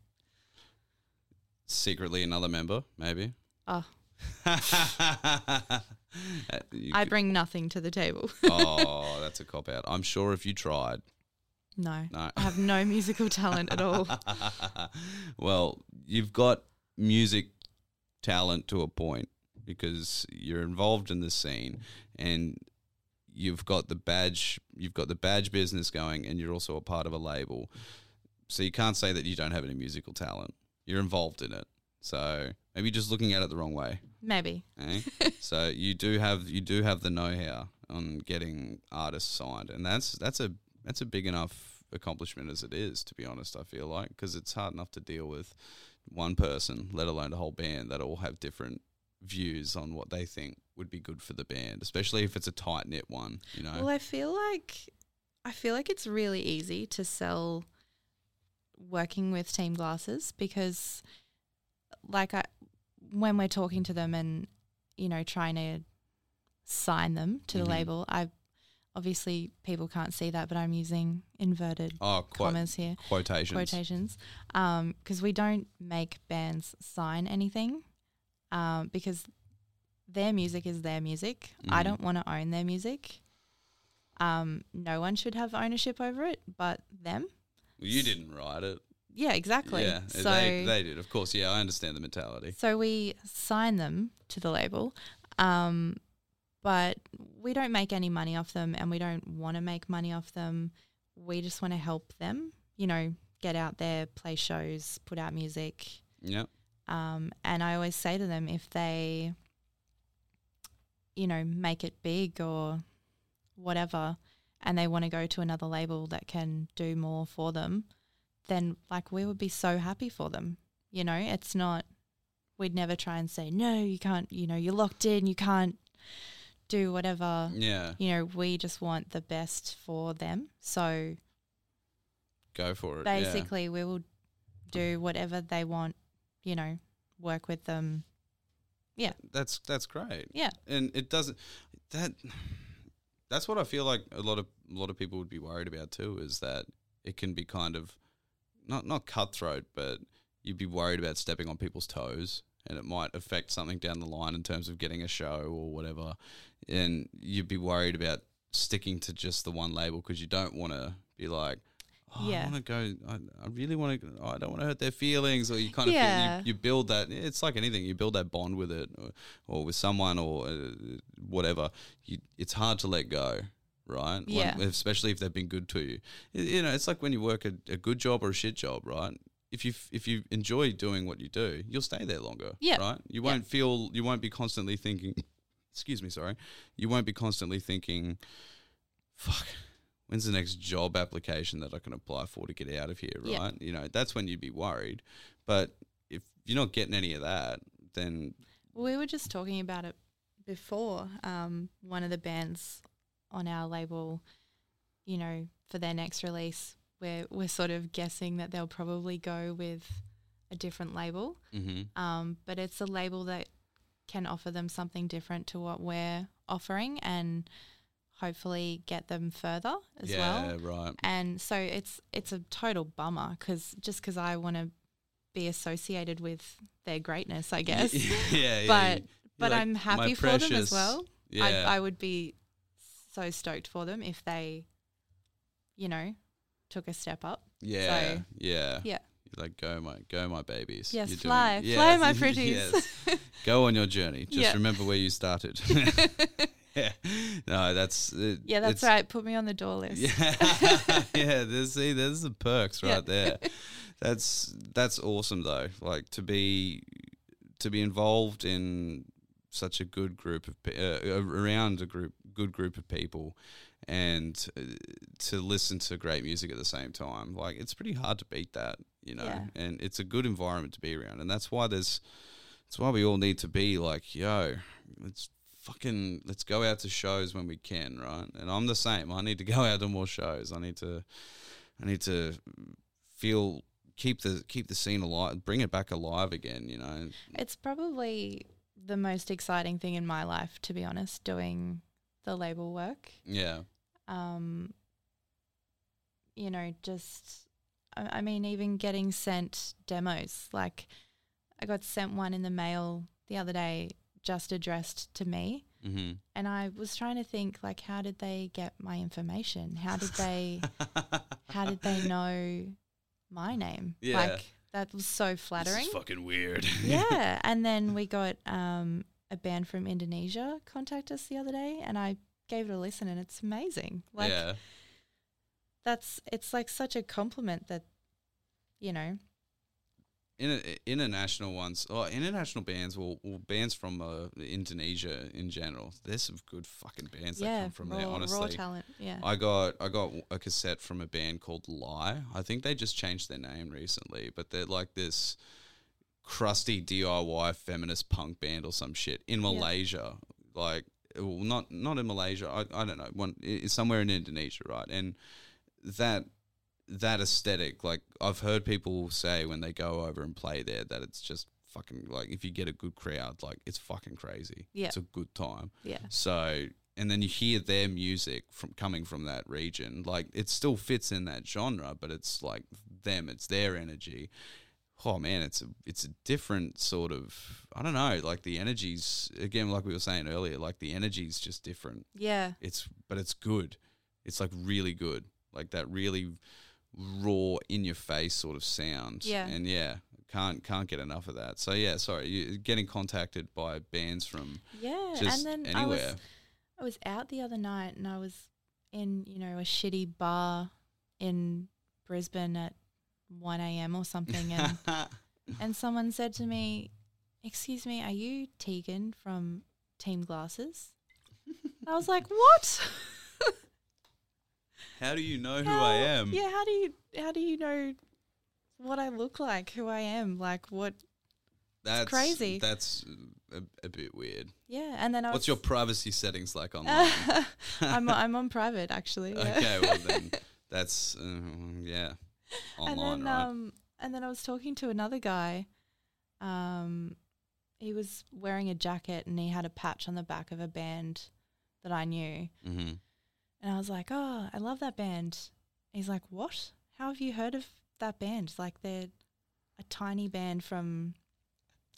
secretly another member, maybe. oh, you I could- bring nothing to the table. oh, that's a cop out. I'm sure if you tried, no, no. I have no musical talent at all. well, you've got music talent to a point because you're involved in the scene and you've got the badge you've got the badge business going and you're also a part of a label. So you can't say that you don't have any musical talent. You're involved in it. So maybe just looking at it the wrong way. Maybe. Eh? so you do have you do have the know-how on getting artists signed, and that's that's a that's a big enough accomplishment as it is. To be honest, I feel like because it's hard enough to deal with one person, let alone a whole band that all have different views on what they think would be good for the band, especially if it's a tight knit one. You know, Well, I feel like I feel like it's really easy to sell working with team glasses because like I when we're talking to them and you know trying to sign them to Mhm. the label, I obviously people can't see that, but I'm using inverted oh, quote, commas here, quotations. quotations, because we don't make bands sign anything um, because their music is their music. I Mhm. don't want to own their music. Um, no one should have ownership over it, but them. Well, you didn't write it. Yeah, exactly. Yeah, so they, they did. Of course, yeah, I understand the mentality. so we sign them to the label, um, but we don't make any money off them, and we don't want to make money off them. We just want to help them, you know, get out there, play shows, put out music. Yep. Um, and I always say to them if they, you know, make it big or whatever, and they want to go to another label that can do more for them, then like we would be so happy for them. You know, it's not, we'd never try and say, no, you can't, you know, you're locked in, you can't do whatever. Yeah, You know, we just want the best for them. So go for it. yeah. basically, we will do whatever they want, you know, work with them. Yeah. That's that's great. Yeah. and it doesn't that that's what I feel like a lot of a lot of people would be worried about too is that it can be kind of not not cutthroat, but you'd be worried about stepping on people's toes and it might affect something down the line in terms of getting a show or whatever. And you'd be worried about sticking to just the one label because you don't want to be like, oh, Yeah. I want to go. I, I really want to. I don't want to hurt their feelings, or you kind of Yeah. feel, you, you build that. It's like anything. You build that bond with it, or, or with someone, or uh, whatever. You, it's hard to let go, right? When- Yeah. especially if they've been good to you. You know, it's like when you work a, a good job or a shit job, right? If you if you enjoy doing what you do, you'll stay there longer, Yeah. right? You won't feel. You won't be constantly thinking. Excuse me, sorry. You won't be constantly thinking, "Fuck." When's the next job application that I can apply for to get out of here, right? You know, that's when you'd be worried. But if you're not getting any of that, then We were just talking about it before. Um, one of the bands on our label, you know, for their next release, we're we're sort of guessing that they'll probably go with a different label. mm-hmm. Um, but it's a label that can offer them something different to what we're offering, and hopefully get them further as yeah, well. Yeah, right. And so it's it's a total bummer because just because I want to be associated with their greatness, I guess. yeah, yeah. but You're but like, I'm happy for them as well. Yeah, I, I would be so stoked for them if they, you know, took a step up. yeah, so- yeah. Yeah. You're like go my go my babies. Yes, You're fly, doing- fly, yes, my pretties. yes. Go on your journey. Just Yeah. remember where you started. yeah. No, that's it, Yeah, that's right. Put me on the door list. Yeah, yeah. There's see, there's the perks Yeah. right there. That's that's awesome though. Like to be to be involved in such a good group of pe- uh, around a group good group of people, and uh, to listen to great music at the same time. Like it's pretty hard to beat that, you know. Yeah. And it's a good environment to be around, and that's why there's. That's why we all need to be like, yo, let's fucking let's go out to shows when we can, right? And I'm the same. I need to go out to more shows. I need to I need to feel keep the keep the scene alive, bring it back alive again, you know. It's probably the most exciting thing in my life, to be honest, doing the label work. Yeah. Um, you know, just, I, I mean, even getting sent demos. Like, I got sent one in the mail the other day, just addressed to me. Mhm. And I was trying to think, like, how did they get my information? How did they, how did they know my name? Yeah. Like, that was so flattering. fucking weird. yeah. And then we got um, a band from Indonesia contact us the other day, and I gave it a listen, and it's amazing. Like yeah. that's it's like such a compliment that, you know, international ones, oh, international bands, well, well bands from uh, Indonesia in general. There's some good fucking bands that come from raw, there. raw Honestly, talent. Yeah. I got I got a cassette from a band called Lie. I think they just changed their name recently, but they're like this crusty DIY feminist punk band or some shit in Yeah. Malaysia. Like, well, not not in Malaysia. I, I don't know. One somewhere in Indonesia, right? And that that aesthetic, like I've heard people say when they go over and play there, that it's just fucking like if you get a good crowd, like it's fucking crazy. Yeah. it's a good time. yeah. So, and then you hear their music from coming from that region. Like it still fits in that genre, but it's like them, it's their energy. Oh man, it's a it's a different sort of I don't know, like the energies again, like we were saying earlier, like the energy's just different. Yeah. It's but it's good. It's like really good. Like that really raw in your face sort of sound. Yeah. And yeah, can't can't get enough of that. So yeah, sorry, you getting contacted by bands from Yeah. and then anywhere. I was I was out the other night and I was in, you know, a shitty bar in Brisbane at one AM or something and and someone said to me, Excuse me, are you Tegan from Team Glasses? I was like, What? How do you know who I am? Yeah, how do you how do you know what I look like, who I am? Like what that's crazy. That's a, a bit weird. yeah, and then I What's was your privacy settings like online? I'm I'm on private actually. yeah. okay, well then that's uh, yeah, online, and then right? um and then I was talking to another guy. Um he was wearing a jacket and he had a patch on the back of a band that I knew. mm-hmm. And I was like, "Oh, I love that band." He's like, "What? How have you heard of that band? Like they're a tiny band from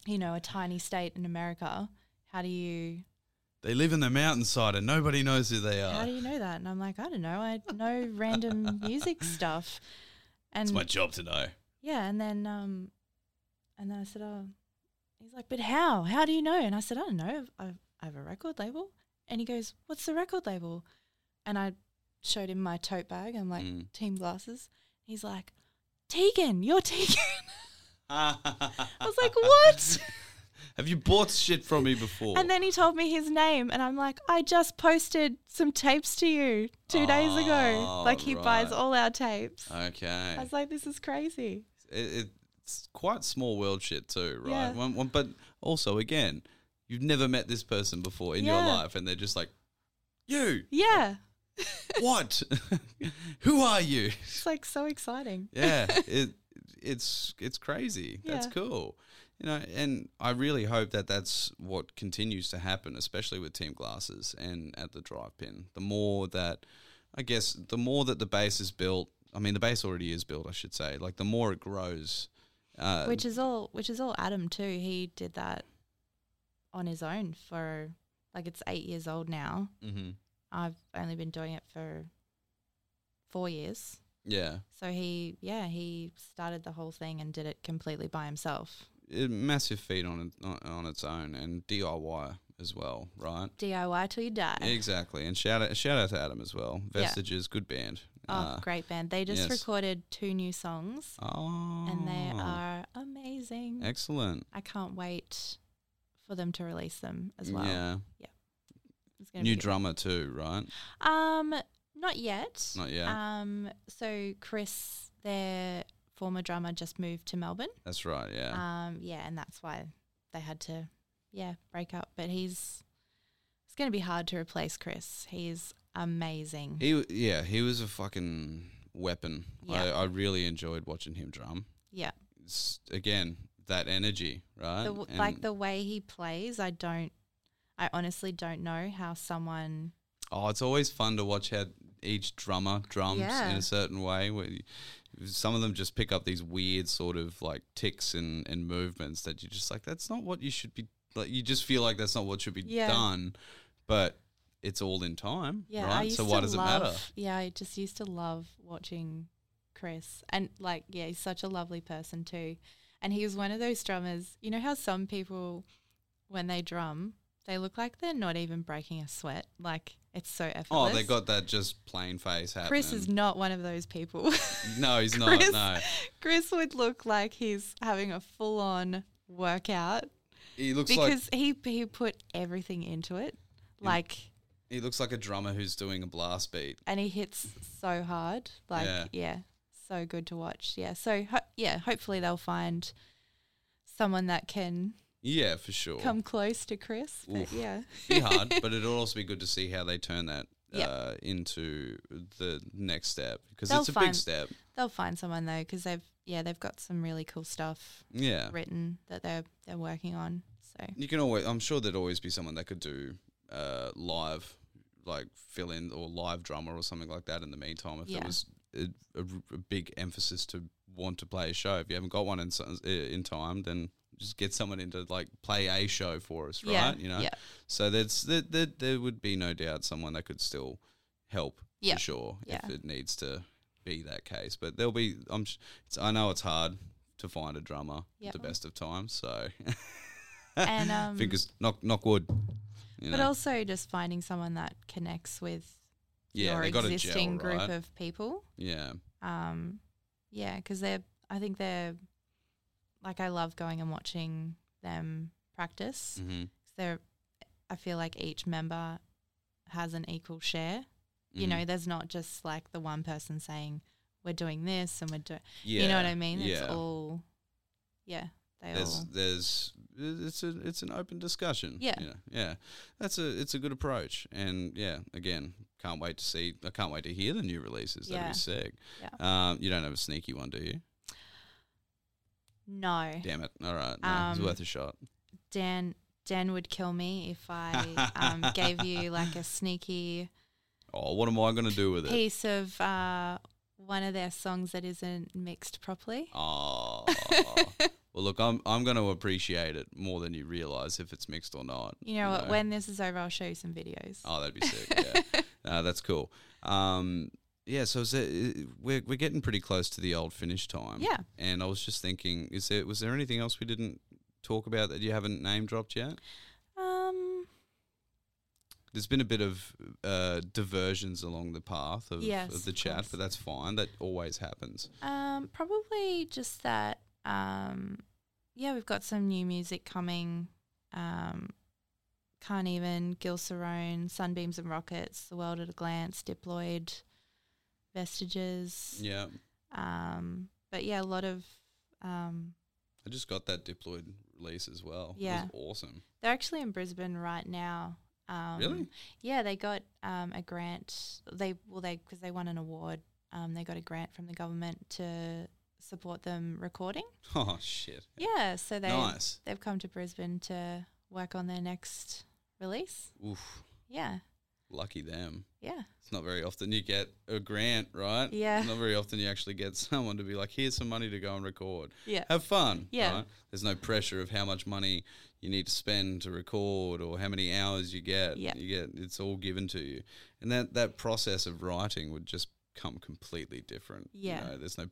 you know, a tiny state in America. How do you They live in the mountainside and nobody knows who they are. how do you know that?" And I'm like, "I don't know. I know random music stuff." And It's my job to know. Yeah, and then um, and then I said, "Oh," he's like, "But how? How do you know?" And I said, "I don't know. I, I have a record label." And he goes, "What's the record label?" And I showed him my tote bag. I'm like, Mm. "Team Glasses." He's like, "Tegan, you're Tegan." I was like, "What?" Have you bought shit from me before? And then he told me his name, and I'm like, "I just posted some tapes to you two days ago. Oh, Like he buys all our tapes." okay, I was like, "This is crazy." it, it's quite small world shit too, right? Yeah. One, one, but also, again, you've never met this person before in your life, and they're just like, "You, Yeah, what? Who are you?" it's like so exciting. yeah, it it's it's crazy. That's cool. You know, and I really hope that that's what continues to happen, especially with Team Glasses and at the drive pin. The more that, I guess, the more that the base is built. I mean, the base already is built, I should say. Like the more it grows, Uh, which is all which is all Adam too. He did that on his own for like it's eight years old now. mhm. I've only been doing it for four years. Yeah, So he yeah, he started the whole thing and did it completely by himself. a massive feat on on, its own, and DIY as well, right? DIY till you die. Exactly, and shout out shout out to Adam as well. Yeah. Vestiges, good band. Oh, Uh, great band. They just yes. recorded two new songs oh, and they are amazing. excellent. I can't wait for them to release them as well. Yeah. Yeah, It's gonna new be good. drummer too, right? Um, not yet. Not yet. Um, so Chris, their former drummer, just moved to Melbourne. That's right. Yeah, Um, yeah, and that's why they had to, yeah, break up. But he's, it's going to be hard to replace Chris. He's amazing. he w- yeah he was a fucking weapon. Yeah. I, I really enjoyed watching him drum. yeah, It's, again, that energy, right? the, w- And- like the way he plays, I don't, I honestly don't know how someone. Oh, it's always fun to watch how each drummer drums Yeah. in a certain way. Where you, some of them just pick up these weird sort of like ticks and, and movements that you're just like, that's not what you should be. Like you just feel like that's not what should be Yeah. done, but it's all in time, Yeah, right? So why does love, it matter? Yeah, I just used to love watching Chris, and like, yeah, he's such a lovely person too. And he was one of those drummers. You know how some people, when they drum, they look like they're not even breaking a sweat. Like it's so effortless. Oh, effortless. they got that just plain face happening. Chris is not one of those people. no, he's not. Chris- No, Chris would look like he's having a full on workout he looks like because he he put everything into it. Like he looks like a drummer who's doing a blast beat. and he hits so hard. Like, Yeah. yeah, so good to watch. Yeah, so ho- yeah, hopefully they'll find someone that can Yeah, for sure. come close to Chris. But Oof. yeah, be hard, but it'll also be good to see how they turn that Yep. uh, into the next step because They'll it's a find- big step. they'll find someone though because they've yeah they've got some really cool stuff Yeah, written that they're they're working on. So you can always. I'm sure there'd always be someone that could do uh, live, like fill in or live drummer or something like that. In the meantime, if Yeah. there was a, a r- a big emphasis to want to play a show, if you haven't got one in so- in time, then just get someone in to like play a show for us, right? yeah, You know, yeah, So there's there, there, there would be no doubt someone that could still help Yeah. for sure if it needs to be that case. But there'll be I'm sh- it's, I know it's hard to find a drummer Yep. at the best of times. So And, um, fingers knock knock wood. You but know? also just finding someone that connects with yeah, your existing gel, group right? of people. yeah, Um, yeah, because they're. I think they're. Like I love going and watching them practice. mm-hmm. They're. I feel like each member has an equal share. Mm-hmm. You know, there's not just like the one person saying we're doing this and we're doing. yeah, You know what I mean? Yeah, It's all. Yeah, they there's all. there's it's a it's an open discussion. Yeah. you know, yeah. That's a it's a good approach, and yeah, again, can't wait to see. I can't wait to hear the new releases. That'd be sick. Yeah. Um, you don't have a sneaky one, do you? No, Damn it! All right, no, it's Um, worth a shot. Dan. Dan would kill me if I um, gave you like a sneaky Oh, what am I going to do with it? piece of uh, one of their songs that isn't mixed properly. Oh, well, look, I'm I'm going to appreciate it more than you realize if it's mixed or not. You know what? When this is over, I'll show you some videos. Oh, that'd be sick. Yeah, no, that's cool. Um, yeah, so is it, we're we're getting pretty close to the old finish time. Yeah. and I was just thinking, is there was there anything else we didn't talk about that you haven't name dropped yet? Um, There's been a bit of uh, diversions along the path of, Yes, of the chat, course. but that's fine. That always happens. um, probably just that. Um, yeah, we've got some new music coming. Um, can't even Gil Cerrone, Sunbeams and Rockets, The World at a Glance, Diploid, Vestiges. Yeah, Um, but yeah, a lot of um, I just got that Diploid release as well. Yeah. it was awesome. They're actually in Brisbane right now. Um, Really? Yeah, they got um, a grant. They well, they because they won an award. Um, they got a grant from the government to support them recording. Oh shit! Yeah, so they Nice. they've come to Brisbane to work on their next release. Oof, Yeah, lucky them. Yeah. It's not very often you get a grant, right? Yeah. Not very often you actually get someone to be like, here's some money to go and record. Yeah. Have fun. Yeah. Right? There's no pressure of how much money you need to spend to record or how many hours you get. Yeah. You get it's all given to you. And that that process of writing would just come completely different. You Yeah. know, there's no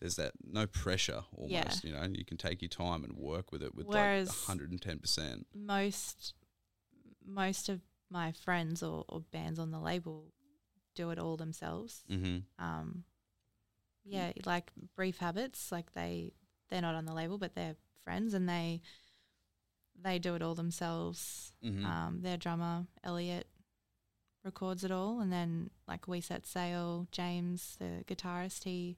there's that no pressure almost, Yeah. you know, you can take your time and work with it with Whereas- like 110%. Most most of my friends or, or bands on the label do it all themselves. Mhm. Um, yeah, like Brief Habits, like they they're not on the label, but they're friends and they they do it all themselves. Mhm. Um, their drummer Elliot records it all, and then like we set sail. James, the guitarist, he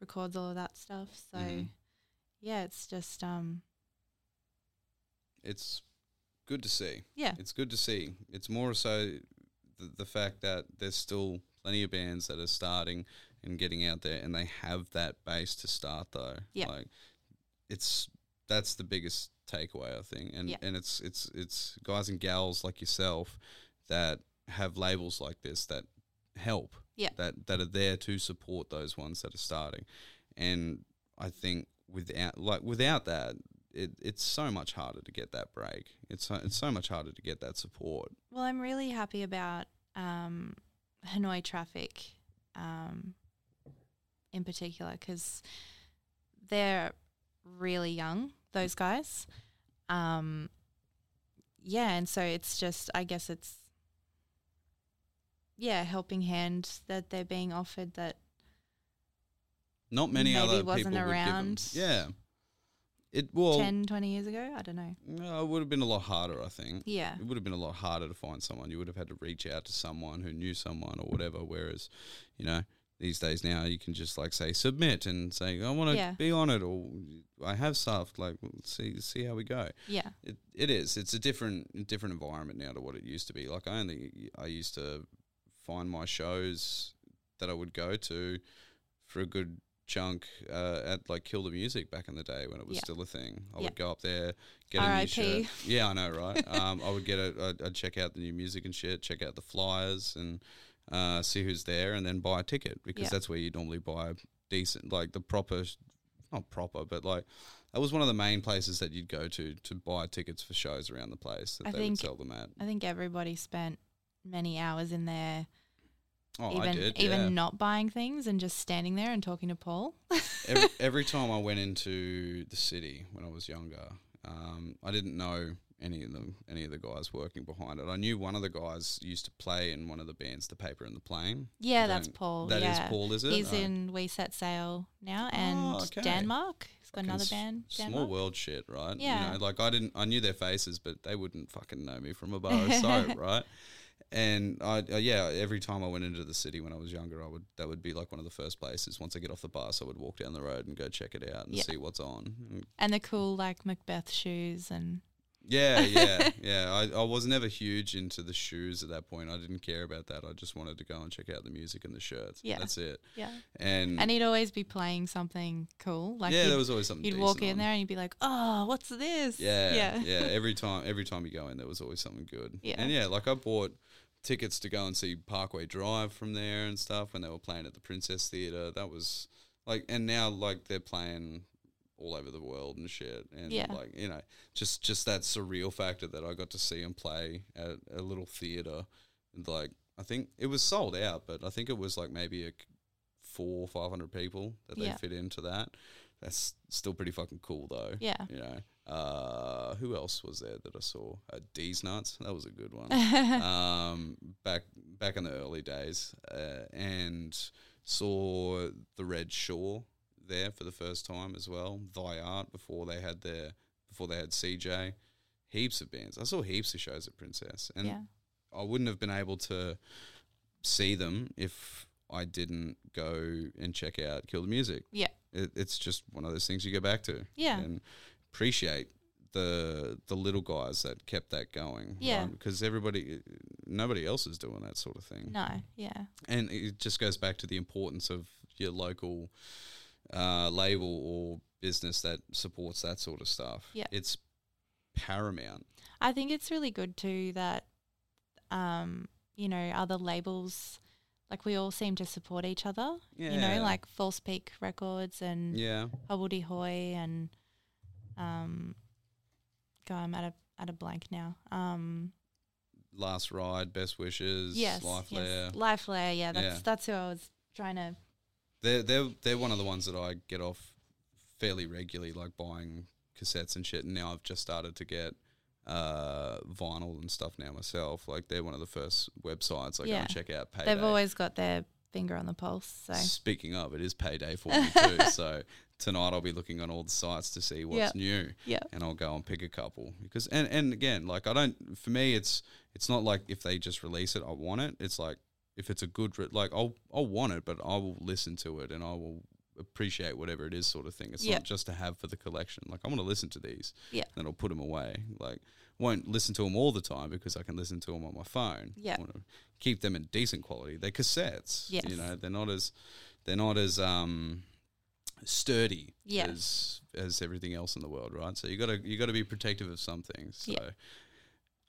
records all of that stuff. So Mhm. yeah, it's just um it's good to see. yeah It's good to see. It's more so the, the fact that there's still plenty of bands that are starting and getting out there, and they have that base to start though. Yeah. like it's that's the biggest takeaway I think, and Yeah. and it's it's it's guys and gals like yourself that have labels like this that help. Yeah. that that are there to support those ones that are starting, and I think without like without that. It, it's so much harder to get that break. It's so, it's so much harder to get that support. Well, I'm really happy about um, Hanoi Traffic um, in particular because they're really young, those guys. Um, yeah, and so it's just, I guess it's, yeah, helping hand that they're being offered that Not many other wasn't people would give 'em- around Yeah, it well, 10, 20 years ago. I don't know. no, it would have been a lot harder. I think Yeah. it would have been a lot harder to find someone. You would have had to reach out to someone who knew someone or whatever. Whereas, you know, these days now you can just like say submit and say I want to Yeah. be on it or I have stuff. Like see see how we go. Yeah. It it is. It's a different different environment now to what it used to be. Like I only I used to find my shows that I would go to for a good chunk uh, at like Kill the Music back in the day when it was Yeah. still a thing. I Yeah. would go up there, get a new R.I.P.. shirt. Yeah, I know, right? um, I would get a, I'd, I'd check out the new music and shit, check out the flyers and uh, see who's there, and then buy a ticket because Yeah. that's where you normally buy decent, like the proper, not proper, but like that was one of the main places that you'd go to to buy tickets for shows around the place that I they think- would sell them at. I think everybody spent many hours in there Oh, even I did. even yeah. not buying things and just standing there and talking to Paul. every, every time I went into the city when I was younger, um, I didn't know any of them, any of the guys working behind it. I knew one of the guys used to play in one of the bands, The Paper and the Plane. yeah, that's Paul. That is yeah. Paul, is it? He's Oh. in We Set Sail now and Oh, okay. Denmark. He's got Fucking another s- band. Small world shit, right? Yeah. You know, like I didn't, I knew their faces, but they wouldn't fucking know me from a bar of soap, right? And I, uh, yeah, every time I went into the city when I was younger, I would that would be like one of the first places. Once I get off the bus, I would walk down the road and go check it out and see what's on. And the cool like Macbeth shoes and Yeah, yeah, yeah. I, I was never huge into the shoes at that point. I didn't care about that. I just wanted to go and check out the music and the shirts. Yeah. That's it. yeah. And, And he'd always be playing something cool. Like yeah, there was always something you'd walk in on. there and you'd be like, "Oh, what's this?" Yeah, yeah, yeah, Every time, every time you go in, there was always something good. Yeah. and yeah, like I bought tickets to go and see Parkway Drive from there and stuff when they were playing at the Princess Theatre. That was like, and now like they're playing all over the world and shit, and Yeah. like you know, just just that surreal factor that I got to see them play at a little theatre, and like I think it was sold out, but I think it was like maybe a four five hundred people that they fit into that. That's still pretty fucking cool though. Yeah. You know, uh, who else was there that I saw? Uh, Deez Nuts. That was a good one. um, back back in the early days, uh, and saw the Red Shore there for the first time as well. Thy Art before they had their before they had CJ. Heaps of bands. I saw heaps of shows at Princess, and yeah, I wouldn't have been able to see them if I didn't go and check out Kill the Music. yeah, It, it's just one of those things you go back to. Yeah. And appreciate the the little guys that kept that going. Yeah. Because everybody, nobody else is doing that sort of thing. no, yeah, And it just goes back to the importance of your local uh, label or business that supports that sort of stuff. Yeah. It's paramount. I think it's really good too that um, you know, other labels, like we all seem to support each other. You know, like False Peak Records and Yeah. Hobbledehoy and um, go. I'm at a at a blank now. Um, Last ride, best wishes, yes, life yes, Lair. Life Lair. Yeah, that's Yeah. that's who I was trying to. They're they're they're one of the ones that I get off fairly regularly, like buying cassettes and shit. And now I've just started to get uh, vinyl and stuff now myself. Like they're one of the first websites I go and check out. Payday. They've always got their finger on the pulse. So Speaking of, it is payday for me too. so tonight I'll be looking on all the sites to see what's Yep. new. yeah, and I'll go and pick a couple because and and again like I don't for me it's it's not like if they just release it I want it it's like if it's a good re- like I'll I'll want it but I will listen to it and I will appreciate whatever it is sort of thing it's Yeah. not just to have for the collection like I want to listen to these Yeah. then I'll put them away like won't listen to them all the time because I can listen to them on my phone Yeah. Want to keep them in decent quality they're cassettes Yes. you know they're not as they're not as um sturdy Yeah. as as everything else in the world, right? So you gotta you gotta be protective of some things. So Yeah.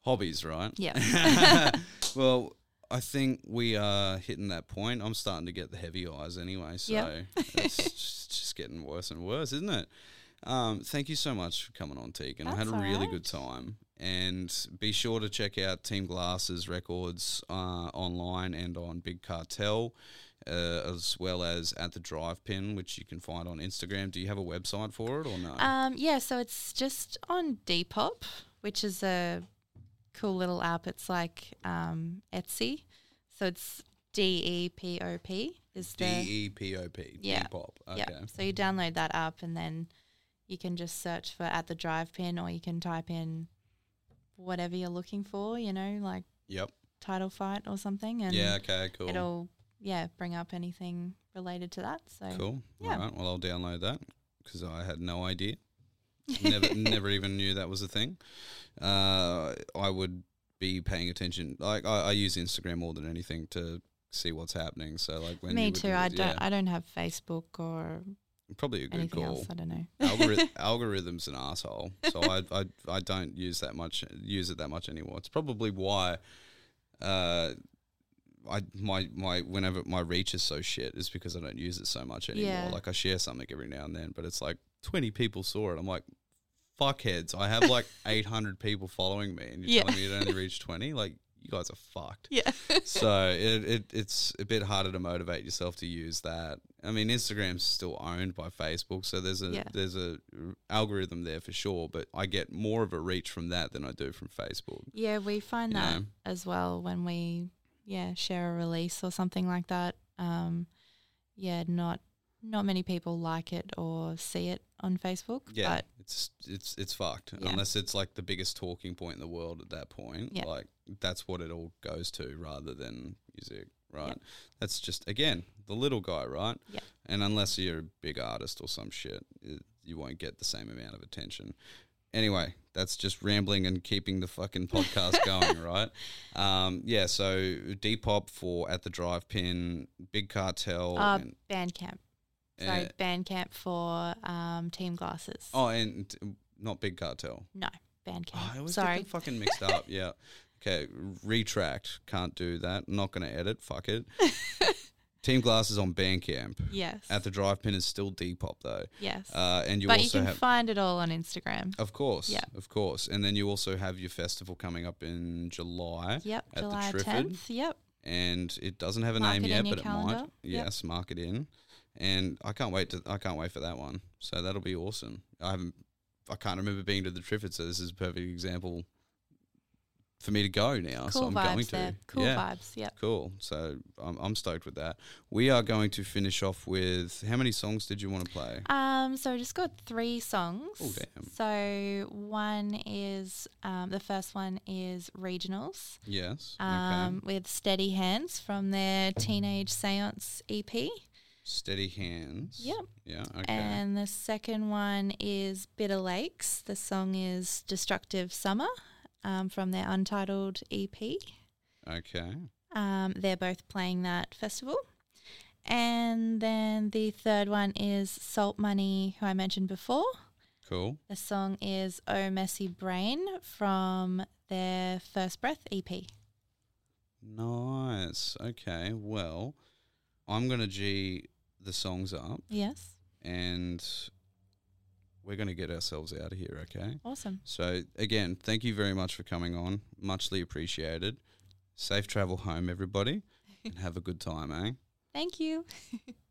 hobbies, right? Yeah. well, I think we are hitting that point. I'm starting to get the heavy eyes anyway, so Yep. it's just, just getting worse and worse, isn't it? Um, thank you so much for coming on, Tegan. I had a really alright. good time. And be sure to check out Teamglasses records uh, online and on Big Cartel, uh, as well as at the Drive Pin, which you can find on Instagram. Do you have a website for it or no? Um, yeah, so it's just on Depop, which is a cool little app. It's like um, Etsy, so it's D E P O P is D E P O P. Yeah. Depop. Okay. yeah. So you download that app and then you can just search for at the drive pin, or you can type in whatever you're looking for. You know, like Yep. title fight or something, and Yeah. Okay. Cool. it'll yeah bring up anything related to that. So Cool. Yeah. All right. Well, I'll download that because I had no idea. Never, never even knew that was a thing. Uh, I would be paying attention. Like I, I use Instagram more than anything to see what's happening. So like when me too. do I it, don't yeah, I don't have Facebook or probably a good anything call. else. I don't know. Algorith- algorithm's an asshole, so I, I I don't use that much use it that much anymore. It's probably why uh, I my my whenever my reach is so shit is because I don't use it so much anymore. Yeah. Like I share something every now and then, but it's like twenty people saw it. I'm like, fuckheads! I have like eight hundred people following me, and you're Yeah. telling me it only reached twenty? Like you guys are fucked Yeah. so it, it it's a bit harder to motivate yourself to use that. I mean, Instagram's still owned by Facebook, so there's a Yeah. there's a algorithm there for sure. But I get more of a reach from that than I do from Facebook. Yeah, we find You that know? as well when we yeah share a release or something like that. Um, yeah, not not many people like it or see it on Facebook. Yeah, but it's it's it's fucked Yeah. unless it's like the biggest talking point in the world at that point. Yeah. Like that's what it all goes to rather than music, right? That's just again the little guy, right? Yeah. And unless you're a big artist or some shit, it, you won't get the same amount of attention. Anyway, that's just rambling and keeping the fucking podcast going, right? Um, yeah, so Depop for at the drive pin, Big Cartel, uh, and, Bandcamp. Sorry, uh, Bandcamp for um, Teamglasses. oh, and t- not Big Cartel. No, Bandcamp. Oh, I always Sorry. get them fucking mixed up. Yeah. Okay. Retract. Can't do that. Not going to edit. Fuck it. Teamglasses on Bandcamp. yes. At the drive pin is still Depop though. yes. Uh, and you but you can find it all on Instagram. of course. Yeah. Of course. And then you also have your festival coming up in July. Yep, at the July 10th. Yep. And it doesn't have a Mark name yet, but it might. calendar. Yep. Yes, mark it in. And I can't wait to. I can't wait for that one. So that'll be awesome. I haven't. I can't remember being to the Triffid, so this is a perfect example for me to go now. so I'm vibes going to. there. Cool yeah. vibes. Yep. Cool. So I'm, I'm stoked with that. We are going to finish off with how many songs did you want to play? Um, so I just got three songs. Oh, damn. So one is um, the first one is regionals. Yes. Um, okay. with Steady Hands from their Teenage Seance EP. Steady Hands. Yep. Yeah. Okay. And the second one is Bitter Lakes. The song is Destructive Summer um, from their Untitled EP. Okay. Um, they're both playing that festival. And then the third one is Salt Money, who I mentioned before. Cool. The song is Oh Messy Brain from their First Breath EP. Nice. Okay. Well, I'm going to G the songs up. Yes. And we're going to get ourselves out of here, okay? Awesome. So, again, thank you very much for coming on. Muchly appreciated. Safe travel home, everybody, and have a good time, eh? Thank you.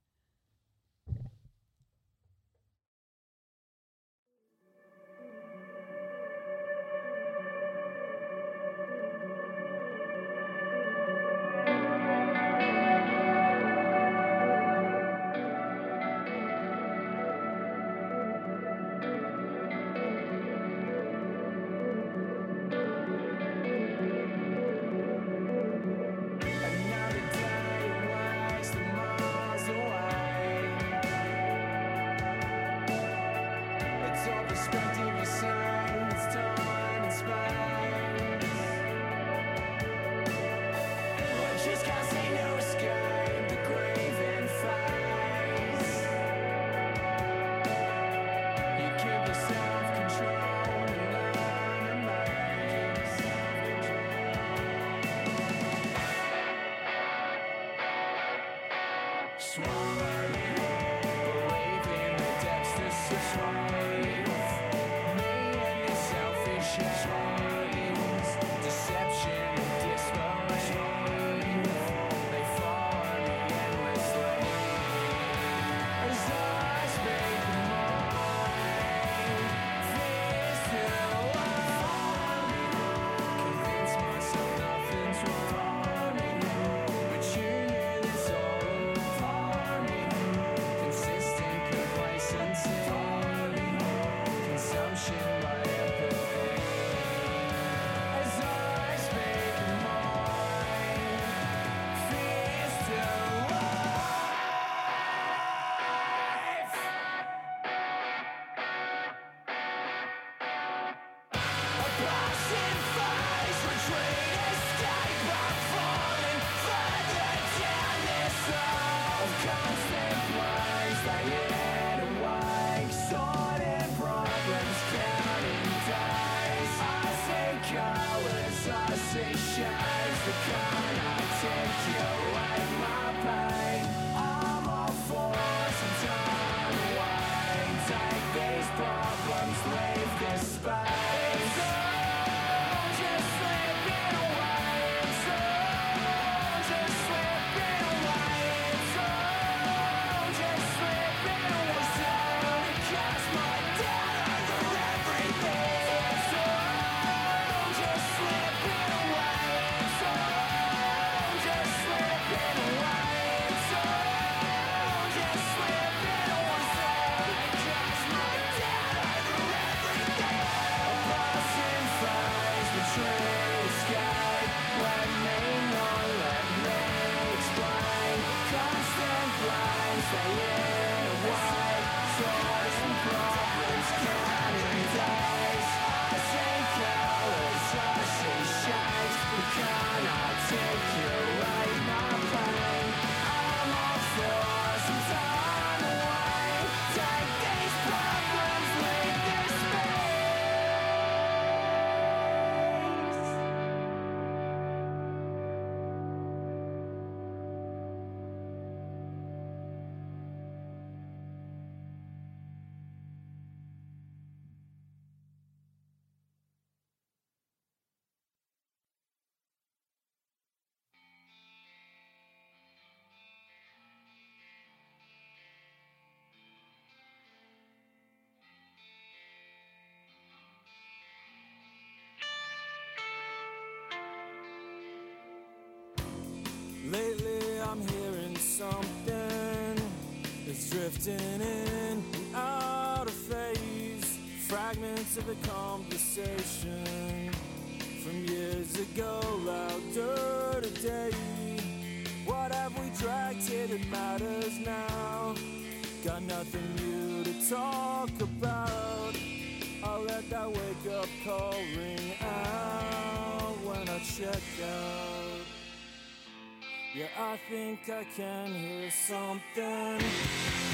Lately I'm hearing something It's drifting in and out of phase. Fragments of a conversation from years ago, louder today. What have we dragged here that matters now? Got nothing new to talk about. I'll let that wake up call ring Yeah, I think I can hear something.